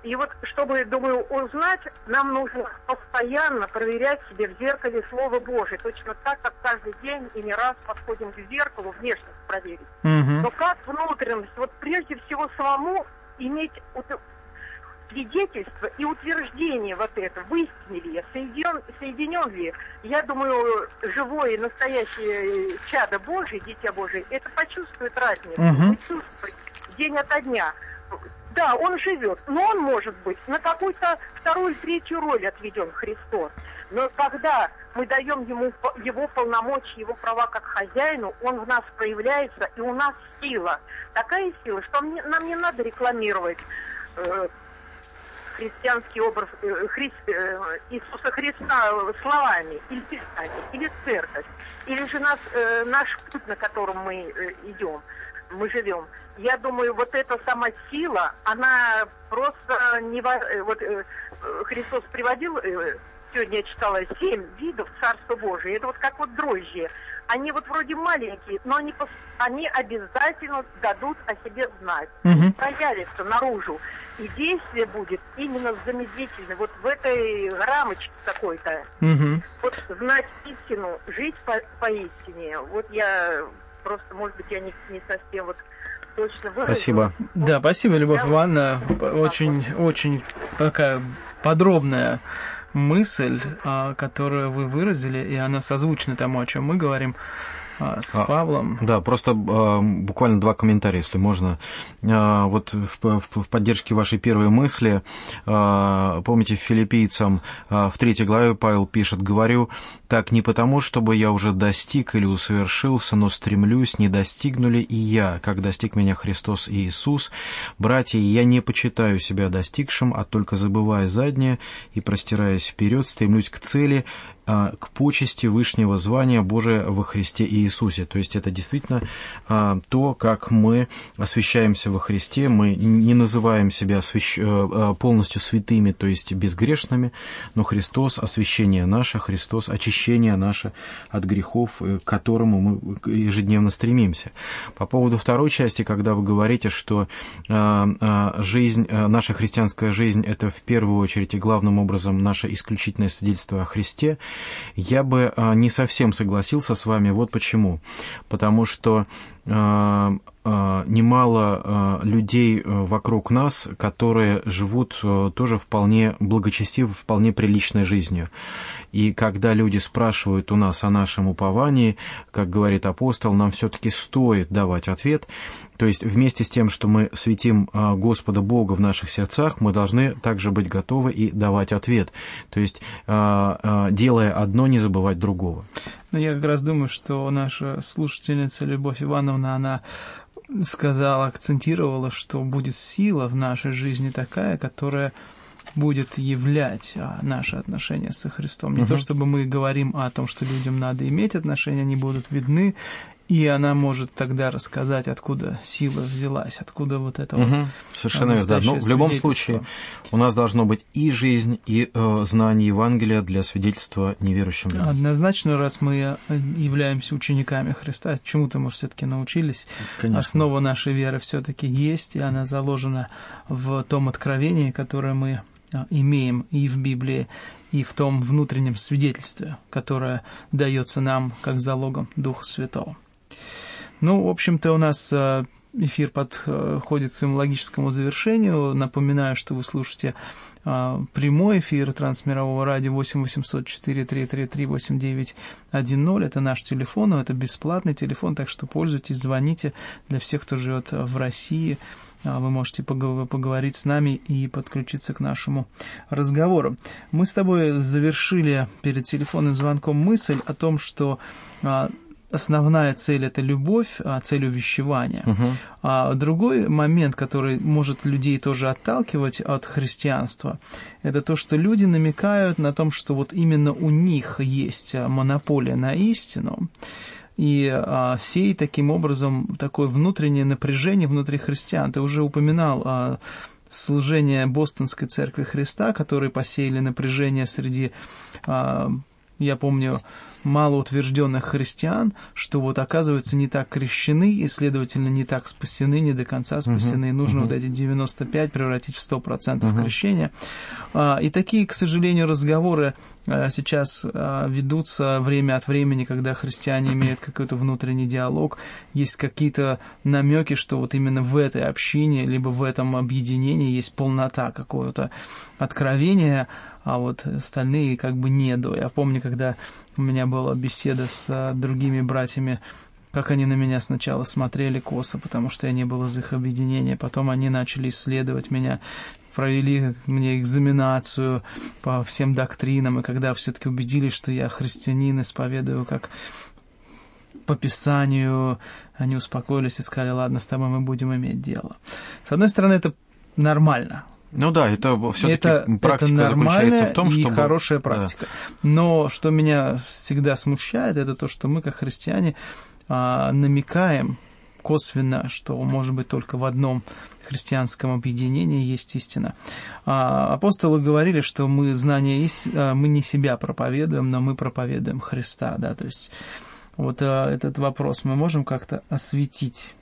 И вот, чтобы, думаю, узнать, нам нужно постоянно проверять себе в зеркале Слово Божие. Точно так, как каждый день и не раз подходим к зеркалу, внешность проверить. Угу. Но как внутренность, вот прежде всего самому иметь свидетельство и утверждение вот это, в истине ли я, соединен, соединен ли, я думаю, живое, настоящее чадо Божие, дитя Божие, это почувствует разницу, угу. почувствует день ото дня. Да, он живет, но он может быть на какую-то вторую, третью роль отведен Христос. Но когда мы даем ему его полномочия, его права как хозяину, он в нас проявляется, и у нас сила. Такая сила, что нам не надо рекламировать э, христианский образ э, Хри, э, Иисуса Христа словами, или Писание, или церковь, или же нас, э, наш путь, на котором мы э, идем, мы живем. Я думаю, вот эта сама сила, она просто не... Э, вот э, Христос приводил, э, сегодня я читала, семь видов Царства Божия. Это вот как вот дрожжи. Они вот вроде маленькие, но они, они обязательно дадут о себе знать. Угу. Проявятся наружу. И действие будет именно замедлительное. Вот в этой рамочке какой-то. Угу. Вот знать истину, жить по, по истине. Вот я просто, может быть, я не, не совсем вот точно. Спасибо. Да, спасибо, Любовь я... Ивановна. Очень, очень такая подробная мысль, а, которую вы выразили, и она созвучна тому, о чем мы говорим. А, с а, Павлом. Да, просто а, буквально два комментария, если можно. Вот в, в, в поддержке вашей первой мысли, помните, филиппийцам в третьей главе Павел пишет, говорю, так не потому, чтобы я уже достиг или усовершился, но стремлюсь, не достигнули и я, как достиг меня Христос и Иисус. Братья, я не почитаю себя достигшим, а только забывая заднее и простираясь вперед, стремлюсь к цели, а, к почести вышнего звания Божия во Христе Иисусе. То есть это действительно а, то, как мы освящаемся во Христе. Мы не называем себя освящ... Э, а, полностью святыми, то есть безгрешными, но Христос освящение наше, Христос очищение наше от грехов, э, к которому мы ежедневно стремимся. По поводу второй части, когда вы говорите, что жизнь, наша христианская жизнь – это в первую очередь и главным образом наше исключительное свидетельство о Христе, я бы а, не совсем согласился с вами. Вот почему. Потому что а, а, немало людей э, вокруг нас, которые живут э, тоже вполне благочестиво, вполне приличной жизнью. И когда люди спрашивают у нас о нашем уповании, как говорит апостол, нам все-таки стоит давать ответ. То есть вместе с тем, что мы светим а, Господа Бога в наших сердцах, мы должны также быть готовы и давать ответ. То есть, а, а, делая одно, не забывать другого. Но я как раз думаю, что наша слушательница Любовь Ивановна, она сказала, акцентировала, что будет сила в нашей жизни такая, которая будет являть а, наши отношения со Христом. Не угу. то, чтобы мы говорим о том, что людям надо иметь отношения, они будут видны, и она может тогда рассказать, откуда сила взялась, откуда вот это угу, вот. Совершенно верно. Да. Но в любом случае у нас должно быть и жизнь, и э, знание Евангелия для свидетельства неверующим людям. Однозначно, раз мы э, являемся учениками Христа, чему-то мы все-таки научились. Конечно. Основа нашей веры все-таки есть, и она заложена в том откровении, которое мы имеем и в Библии, и в том внутреннем свидетельстве, которое дается нам как залогом Духа Святого. Ну, в общем-то, у нас э, эфир подходит к своему логическому завершению. Напоминаю, что вы слушаете э, прямой эфир Трансмирового радио 8 800 4333 8910. Это наш телефон, это бесплатный телефон, так что пользуйтесь, звоните для всех, кто живет в России. Э, вы можете поговорить с нами и подключиться к нашему разговору. Мы с тобой завершили перед телефонным звонком мысль о том, что основная цель это любовь, а цель увещевания. Угу. А другой момент, который может людей тоже отталкивать от христианства, это то, что люди намекают на том, что вот именно у них есть монополия на истину, и а, сеять таким образом такое внутреннее напряжение внутри христиан. Ты уже упоминал а, служение Бостонской Церкви Христа, которые посеяли напряжение среди, а, я помню, малоутвержденных христиан, что вот оказывается не так крещены и, следовательно, не так спасены, не до конца спасены. Uh-huh, Нужно uh-huh. вот эти 95 превратить в 100% uh-huh. крещения. А, и такие, к сожалению, разговоры а, сейчас а, ведутся время от времени, когда христиане имеют какой-то внутренний диалог, есть какие-то намеки, что вот именно в этой общине, либо в этом объединении есть полнота какого-то откровения, а вот остальные как бы не до. Я помню, когда у меня была беседа с другими братьями как они на меня сначала смотрели косо, потому что я не был из их объединения, потом они начали исследовать меня, провели мне экзаменацию по всем доктринам, и когда все-таки убедились, что я христианин, исповедую как по Писанию, они успокоились и сказали, ладно, с тобой мы будем иметь дело. С одной стороны, это нормально, ну да, это все-таки это, практика это заключается в том, и чтобы... хорошая практика. Да. Но что меня всегда смущает, это то, что мы, как христиане, а, намекаем косвенно, что может быть только в одном христианском объединении есть истина. А апостолы говорили, что мы знание истины, а, мы не себя проповедуем, но мы проповедуем Христа, да, то есть вот этот вопрос мы можем как-то осветить.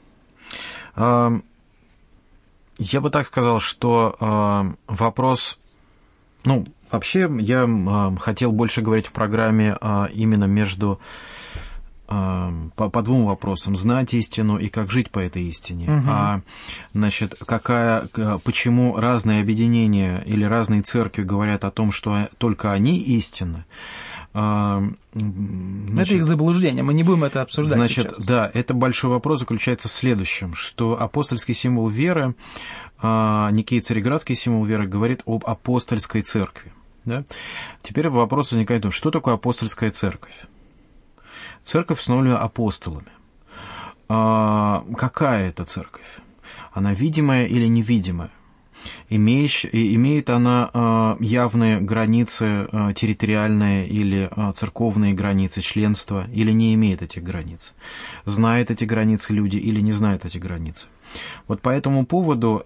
Я бы так сказал, что э, вопрос, ну, вообще я э, хотел больше говорить в программе э, именно между э, по, по двум вопросам: знать истину и как жить по этой истине. Угу. А значит, какая, почему разные объединения или разные церкви говорят о том, что только они истинны? Значит, это их заблуждение, мы не будем это обсуждать значит, сейчас. Да, это большой вопрос заключается в следующем, что апостольский символ веры, а, Никей Цареградский символ веры говорит об апостольской церкви. Да? Теперь вопрос возникает, что такое апостольская церковь? Церковь установлена апостолами. А, какая это церковь? Она видимая или невидимая? Имеешь, имеет она а, явные границы а, территориальные или а, церковные границы членства, или не имеет этих границ? Знает эти границы люди или не знает эти границы? Вот по этому поводу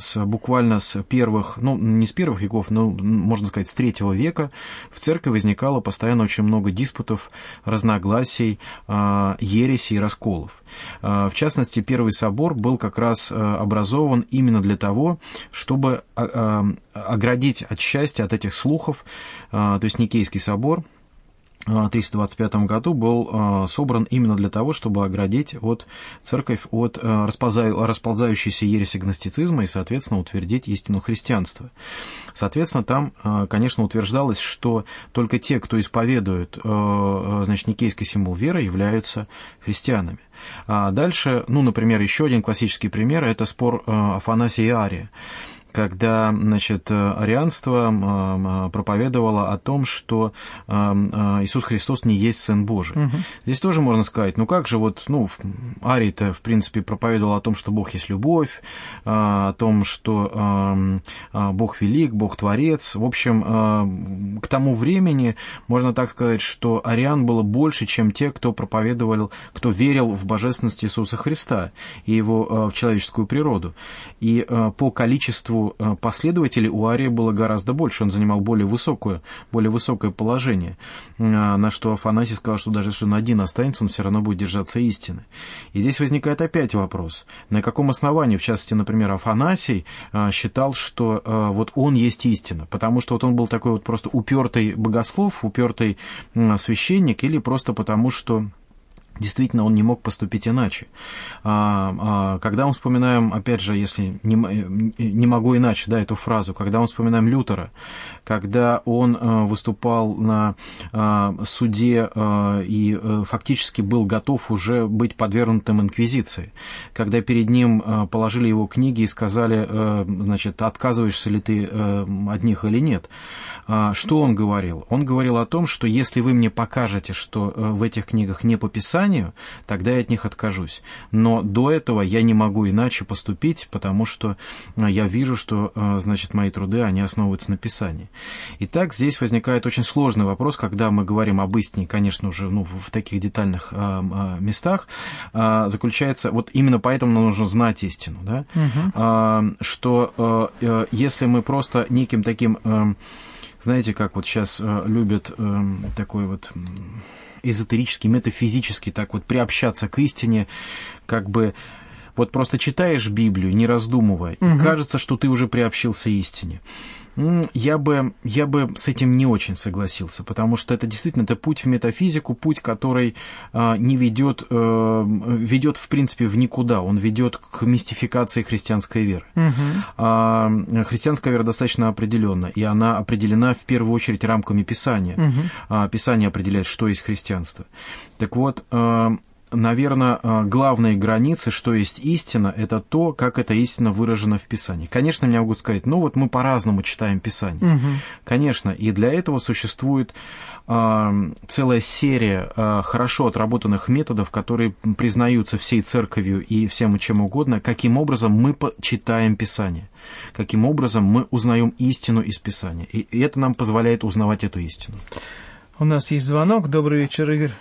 с, буквально с первых, ну, не с первых веков, но, можно сказать, с третьего века в церкви возникало постоянно очень много диспутов, разногласий, ересей и расколов. В частности, Первый собор был как раз образован именно для того, чтобы оградить от счастья, от этих слухов, то есть Никейский собор – 325 году был а, собран именно для того, чтобы оградить от церковь от а, расползающейся ереси гностицизма и, соответственно, утвердить истину христианства. Соответственно, там, а, конечно, утверждалось, что только те, кто исповедует значит, никейский символ веры, являются христианами. А дальше, ну, например, еще один классический пример – это спор Афанасия и Ария когда значит, арианство проповедовало о том, что Иисус Христос не есть Сын Божий. Угу. Здесь тоже можно сказать, ну как же вот, ну, Арий-то, в принципе, проповедовал о том, что Бог есть любовь, о том, что Бог велик, Бог Творец. В общем, к тому времени, можно так сказать, что ариан было больше, чем те, кто проповедовал, кто верил в божественность Иисуса Христа и его в человеческую природу. И по количеству Э, последователей у Ария было гораздо больше, он занимал более высокое, более высокое положение, э, на что Афанасий сказал, что даже если он один останется, он все равно будет держаться истины. И здесь возникает опять вопрос, на каком основании, в частности, например, Афанасий э, считал, что вот он есть истина, потому что вот он был такой вот просто упертый богослов, упертый священник, или просто потому, что Действительно, он не мог поступить иначе. А, а, когда мы вспоминаем, опять же, если не, не могу иначе, да, эту фразу, когда мы вспоминаем Лютера, когда он а, выступал на суде и э, фактически был готов уже быть подвергнутым инквизиции, когда перед ним положили его книги и сказали, э, значит, отказываешься ли ты э, от них или нет, что он говорил? Он говорил о том, что если вы мне покажете, что в этих книгах не по Писанию, Писанию, тогда я от них откажусь. Но до этого я не могу иначе поступить, потому что э, я вижу, что, э, значит, мои труды, они основываются на Писании. Итак, здесь возникает очень сложный вопрос, когда мы говорим об истине, конечно, уже ну, в таких детальных э, местах, заключается, вот именно поэтому нам нужно знать истину, да, угу. что если мы просто неким таким знаете, как вот сейчас любят такой вот эзотерически, метафизически так вот приобщаться к истине, как бы вот просто читаешь Библию, не раздумывая, угу. и кажется, что ты уже приобщился истине я бы, я бы с этим не очень согласился, потому что это действительно это путь в метафизику, путь, который а, не ведет, э, ведет в принципе в никуда, он ведет к мистификации христианской веры. Угу. Христианская вера достаточно определенна, и она определена в первую очередь рамками Писания. Угу. Писание определяет, что есть христианство. Так вот, наверное, э, главные границы, что есть истина, это то, как эта истина выражена в Писании. Конечно, мне могут сказать, ну вот мы по-разному читаем Писание. Угу. Конечно, и для этого существует э, целая серия э, хорошо отработанных методов, которые признаются всей церковью и всем чем угодно, каким образом мы читаем Писание, каким образом мы узнаем истину из Писания. И это нам позволяет узнавать эту истину. У нас есть звонок. Добрый вечер, Игорь.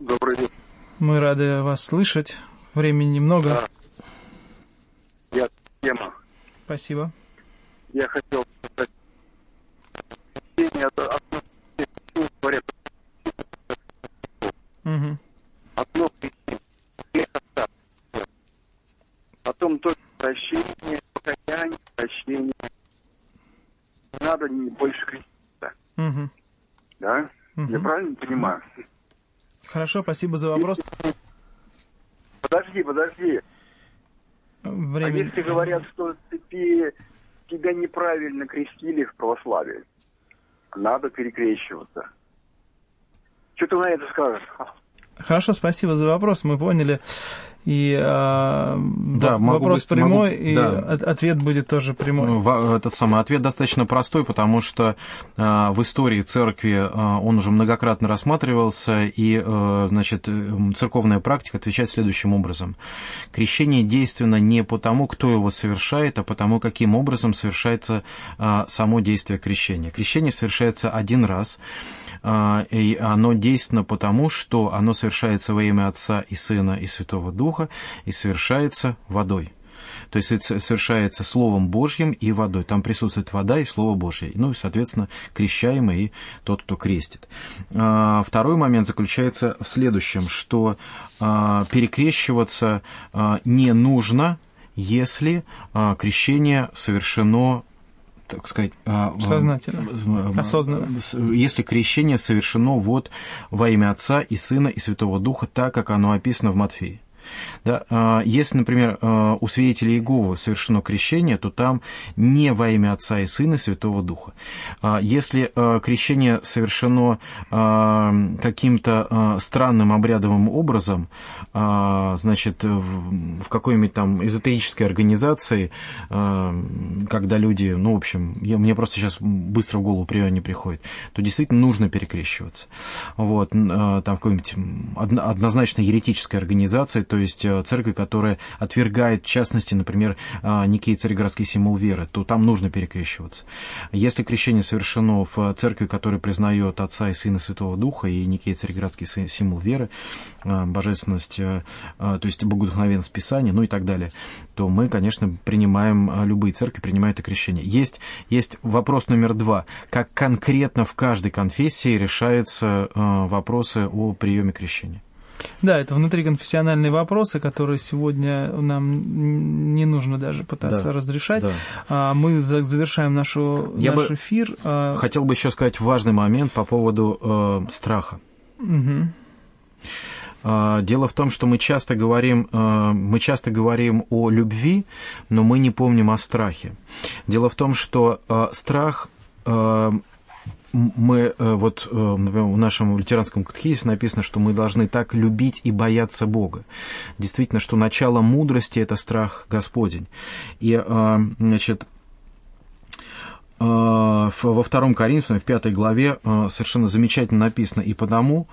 Добрый день. Мы рады вас слышать. Времени немного. Да. Я тема. Спасибо. Я хотел сказать, угу. одно Потом только прощение, покаяние, прощение. Надо не больше креститься. Угу. Да? Угу. Я правильно понимаю? Хорошо, спасибо за вопрос. Подожди, подожди. Время... А если говорят, что ты, тебя неправильно крестили в православии, надо перекрещиваться. Что ты на это скажешь? Хорошо, спасибо за вопрос. Мы поняли. И э, да, вопрос быть, прямой, могу, и да. ответ будет тоже прямой. Ну, этот самый ответ достаточно простой, потому что э, в истории церкви э, он уже многократно рассматривался, и э, значит, церковная практика отвечает следующим образом. Крещение действенно не потому, кто его совершает, а потому, каким образом совершается э, само действие крещения. Крещение совершается один раз, и оно действенно потому, что оно совершается во имя Отца и Сына и Святого Духа и совершается водой. То есть совершается Словом Божьим и водой. Там присутствует вода и Слово Божье. Ну и, соответственно, крещаемый и тот, кто крестит. А, второй момент заключается в следующем, что а, перекрещиваться не нужно, если крещение совершено так сказать... А, Сознательно, осознанно. Если крещение совершено вот во имя Отца и Сына и Святого Духа, так, как оно описано в Матфеи. Да, а, если, например, а, у свидетелей Иеговы совершено крещение, то там не во имя Отца и Сына и Святого Духа. А, если крещение совершено каким-то странным обрядовым образом, значит, в какой-нибудь там эзотерической организации, когда люди, ну, в общем, мне просто сейчас быстро в голову не приходит, то действительно нужно перекрещиваться. Вот, там в какой-нибудь однозначно еретической организации, то есть э, церкви, которая отвергает, в частности, например, э, некий цареградский символ веры, то там нужно перекрещиваться. Если крещение совершено в церкви, которая признает Отца и Сына Святого Духа и некий цареградский символ веры, э, божественность, то есть богодухновенность Писания, ну и так далее, то мы, конечно, принимаем, любые церкви принимают это крещение. Есть, есть вопрос номер два. Как конкретно в каждой конфессии решаются вопросы о приеме крещения? Да, это внутриконфессиональные вопросы, которые сегодня нам не нужно даже пытаться да, разрешать. Да. А, мы завершаем нашу, Я наш бы эфир. А, хотел бы еще сказать важный момент по поводу э, страха. Угу. Дело в том, что мы часто говорим, э, мы часто говорим о любви, но мы не помним о страхе. Дело в том, что э, страх мы э, вот э, в нашем лютеранском катехизе написано, что мы должны так любить и бояться Бога. Действительно, что начало мудрости – это страх Господень. И, э, значит, во втором Коринфянам, в пятой главе совершенно замечательно написано, и потому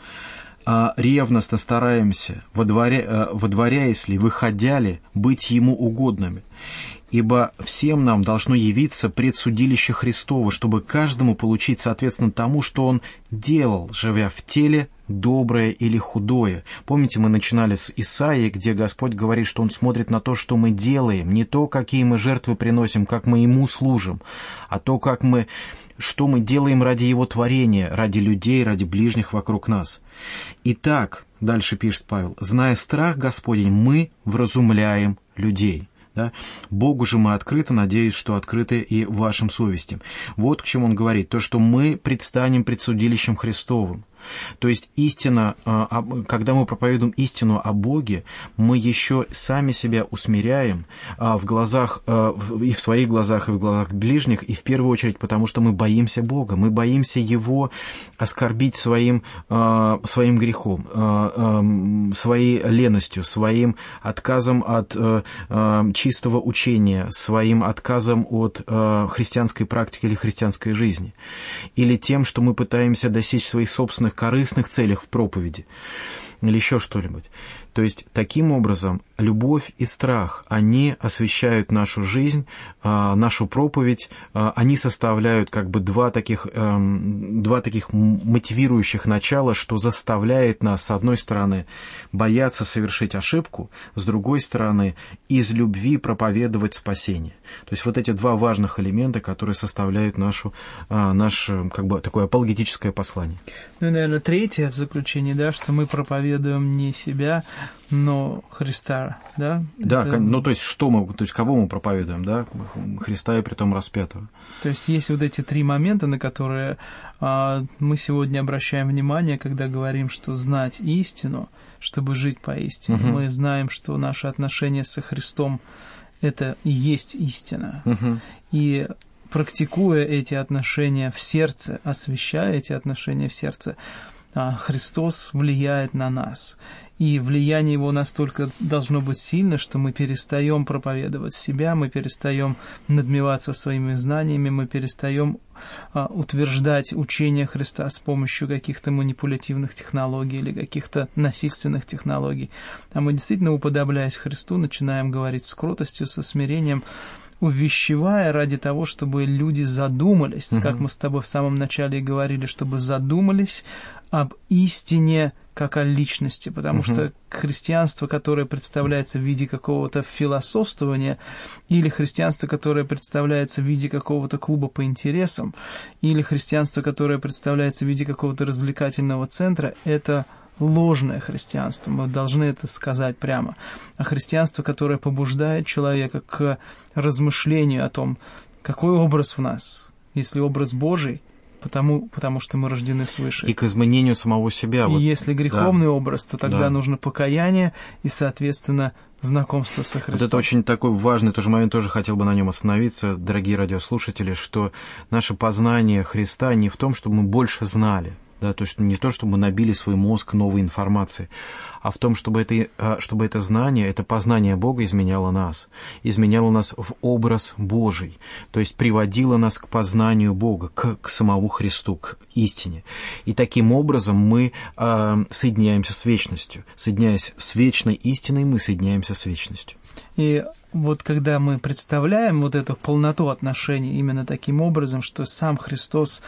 ревностно стараемся, водворя, водворяясь ли, выходя ли, быть Ему угодными ибо всем нам должно явиться предсудилище Христово, чтобы каждому получить соответственно тому, что он делал, живя в теле, доброе или худое. Помните, мы начинали с Исаии, где Господь говорит, что Он смотрит на то, что мы делаем, не то, какие мы жертвы приносим, как мы Ему служим, а то, как мы, что мы делаем ради Его творения, ради людей, ради ближних вокруг нас. Итак, дальше пишет Павел, зная страх Господень, мы вразумляем людей. Да? Богу же мы открыты, надеюсь, что открыты и вашим совестям. Вот к чему он говорит. То, что мы предстанем пред судилищем Христовым. То есть истина, а, когда мы проповедуем истину о Боге, мы еще сами себя усмиряем а, в глазах, и в своих глазах, и в глазах ближних, и в первую очередь потому, что мы боимся Бога, мы боимся Его оскорбить своим, своим грехом, своей леностью, своим отказом от чистого учения, своим отказом от христианской практики или христианской жизни, или тем, что мы пытаемся достичь своих собственных корыстных целях в проповеди, или еще что-нибудь. То есть, таким образом, любовь и страх, они освещают нашу жизнь, а, нашу проповедь, а, они составляют как бы два таких, эм, два таких мотивирующих начала, что заставляет нас, с одной стороны, бояться совершить ошибку, с другой стороны, из любви проповедовать спасение. То есть, вот эти два важных элемента, которые составляют нашу, а, наше как бы такое апологетическое послание. Ну и, наверное, третье в заключении, да, что мы проповедуем не себя, но Христа, да? Да, это... ну то есть что мы, то есть кого мы проповедуем, да? Христа и притом распятого. То есть есть вот эти три момента, на которые а, мы сегодня обращаем внимание, когда говорим, что знать истину, чтобы жить по истине. Угу. Мы знаем, что наши отношения со Христом это и есть истина. Угу. И практикуя эти отношения в сердце, освещая эти отношения в сердце, Христос влияет на нас и влияние его настолько должно быть сильно, что мы перестаем проповедовать себя, мы перестаем надмеваться своими знаниями, мы перестаем а, утверждать учение Христа с помощью каких-то манипулятивных технологий или каких-то насильственных технологий. А мы действительно, уподобляясь Христу, начинаем говорить с кротостью, со смирением, увещевая ради того, чтобы люди задумались, угу. как мы с тобой в самом начале говорили, чтобы задумались об истине как о личности, потому угу. что христианство, которое представляется в виде какого-то философствования, или христианство, которое представляется в виде какого-то клуба по интересам, или христианство, которое представляется в виде какого-то развлекательного центра, это ложное христианство, мы должны это сказать прямо. А христианство, которое побуждает человека к размышлению о том, какой образ в нас, если образ Божий – потому, потому что мы рождены свыше. И к изменению самого себя. И вот, если греховный да. образ, то тогда да. нужно покаяние и, соответственно, знакомство со Христом. Вот это очень такой важный тоже момент, тоже хотел бы на нем остановиться, дорогие радиослушатели, что наше познание Христа не в том, чтобы мы больше знали, да, то есть не то, чтобы мы набили свой мозг новой информацией, а в том, чтобы это, а, чтобы это знание, это познание Бога изменяло нас, изменяло нас в образ Божий, то есть приводило нас к познанию Бога, к, к самому Христу, к истине. И таким образом мы э, соединяемся с вечностью. Соединяясь с вечной истиной, мы соединяемся с вечностью. И вот когда мы представляем вот эту полноту отношений именно таким образом, что сам Христос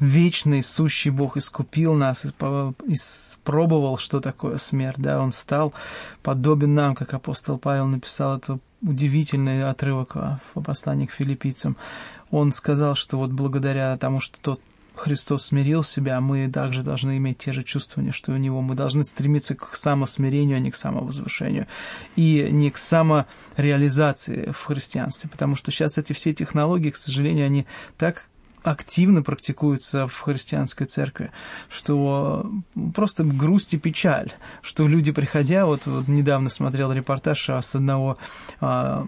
вечный, сущий Бог искупил нас, испробовал, что такое смерть, да, Он стал подобен нам, как апостол Павел написал это удивительный отрывок в послании к филиппийцам. Он сказал, что вот благодаря тому, что тот Христос смирил себя, мы также должны иметь те же чувствования, что и у Него. Мы должны стремиться к самосмирению, а не к самовозвышению. И не к самореализации в христианстве. Потому что сейчас эти все технологии, к сожалению, они так активно практикуется в христианской церкви, что просто грусть и печаль, что люди, приходя, вот, вот недавно смотрел репортаж с одного а,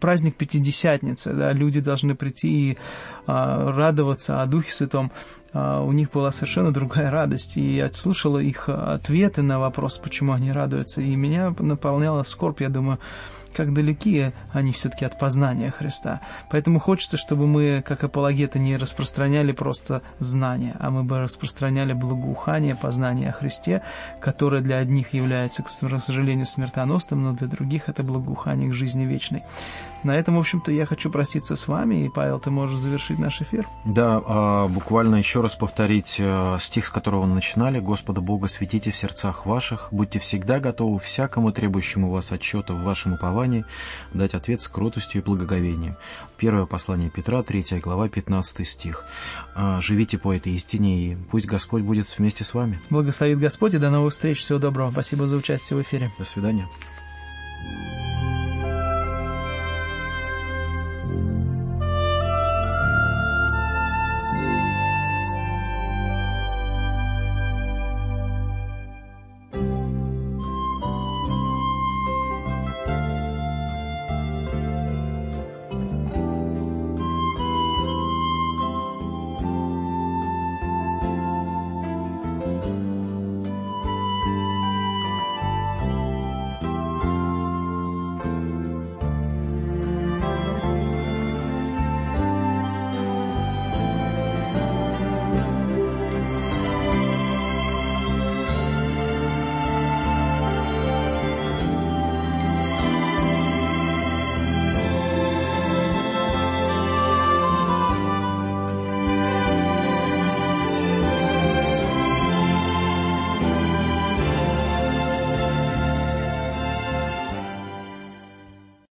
праздник Пятидесятницы, да, люди должны прийти и а, радоваться о Духе Святом, а, у них была совершенно другая радость, и я слушала их ответы на вопрос, почему они радуются, и меня наполняла скорбь, я думаю, как далеки они все-таки от познания Христа. Поэтому хочется, чтобы мы, как апологеты, не распространяли просто знания, а мы бы распространяли благоухание, познание о Христе, которое для одних является, к сожалению, смертоносным, но для других это благоухание к жизни вечной. На этом, в общем-то, я хочу проститься с вами, и, Павел, ты можешь завершить наш эфир. Да, а, буквально еще раз повторить э, стих, с которого мы начинали. «Господа Бога светите в сердцах ваших, будьте всегда готовы всякому требующему вас отчета в вашем уповании дать ответ с кротостью и благоговением». Первое послание Петра, 3 глава, 15 стих. А, «Живите по этой истине, и пусть Господь будет вместе с вами». Благословит Господь, и до новых встреч. Всего доброго. Спасибо за участие в эфире. До свидания.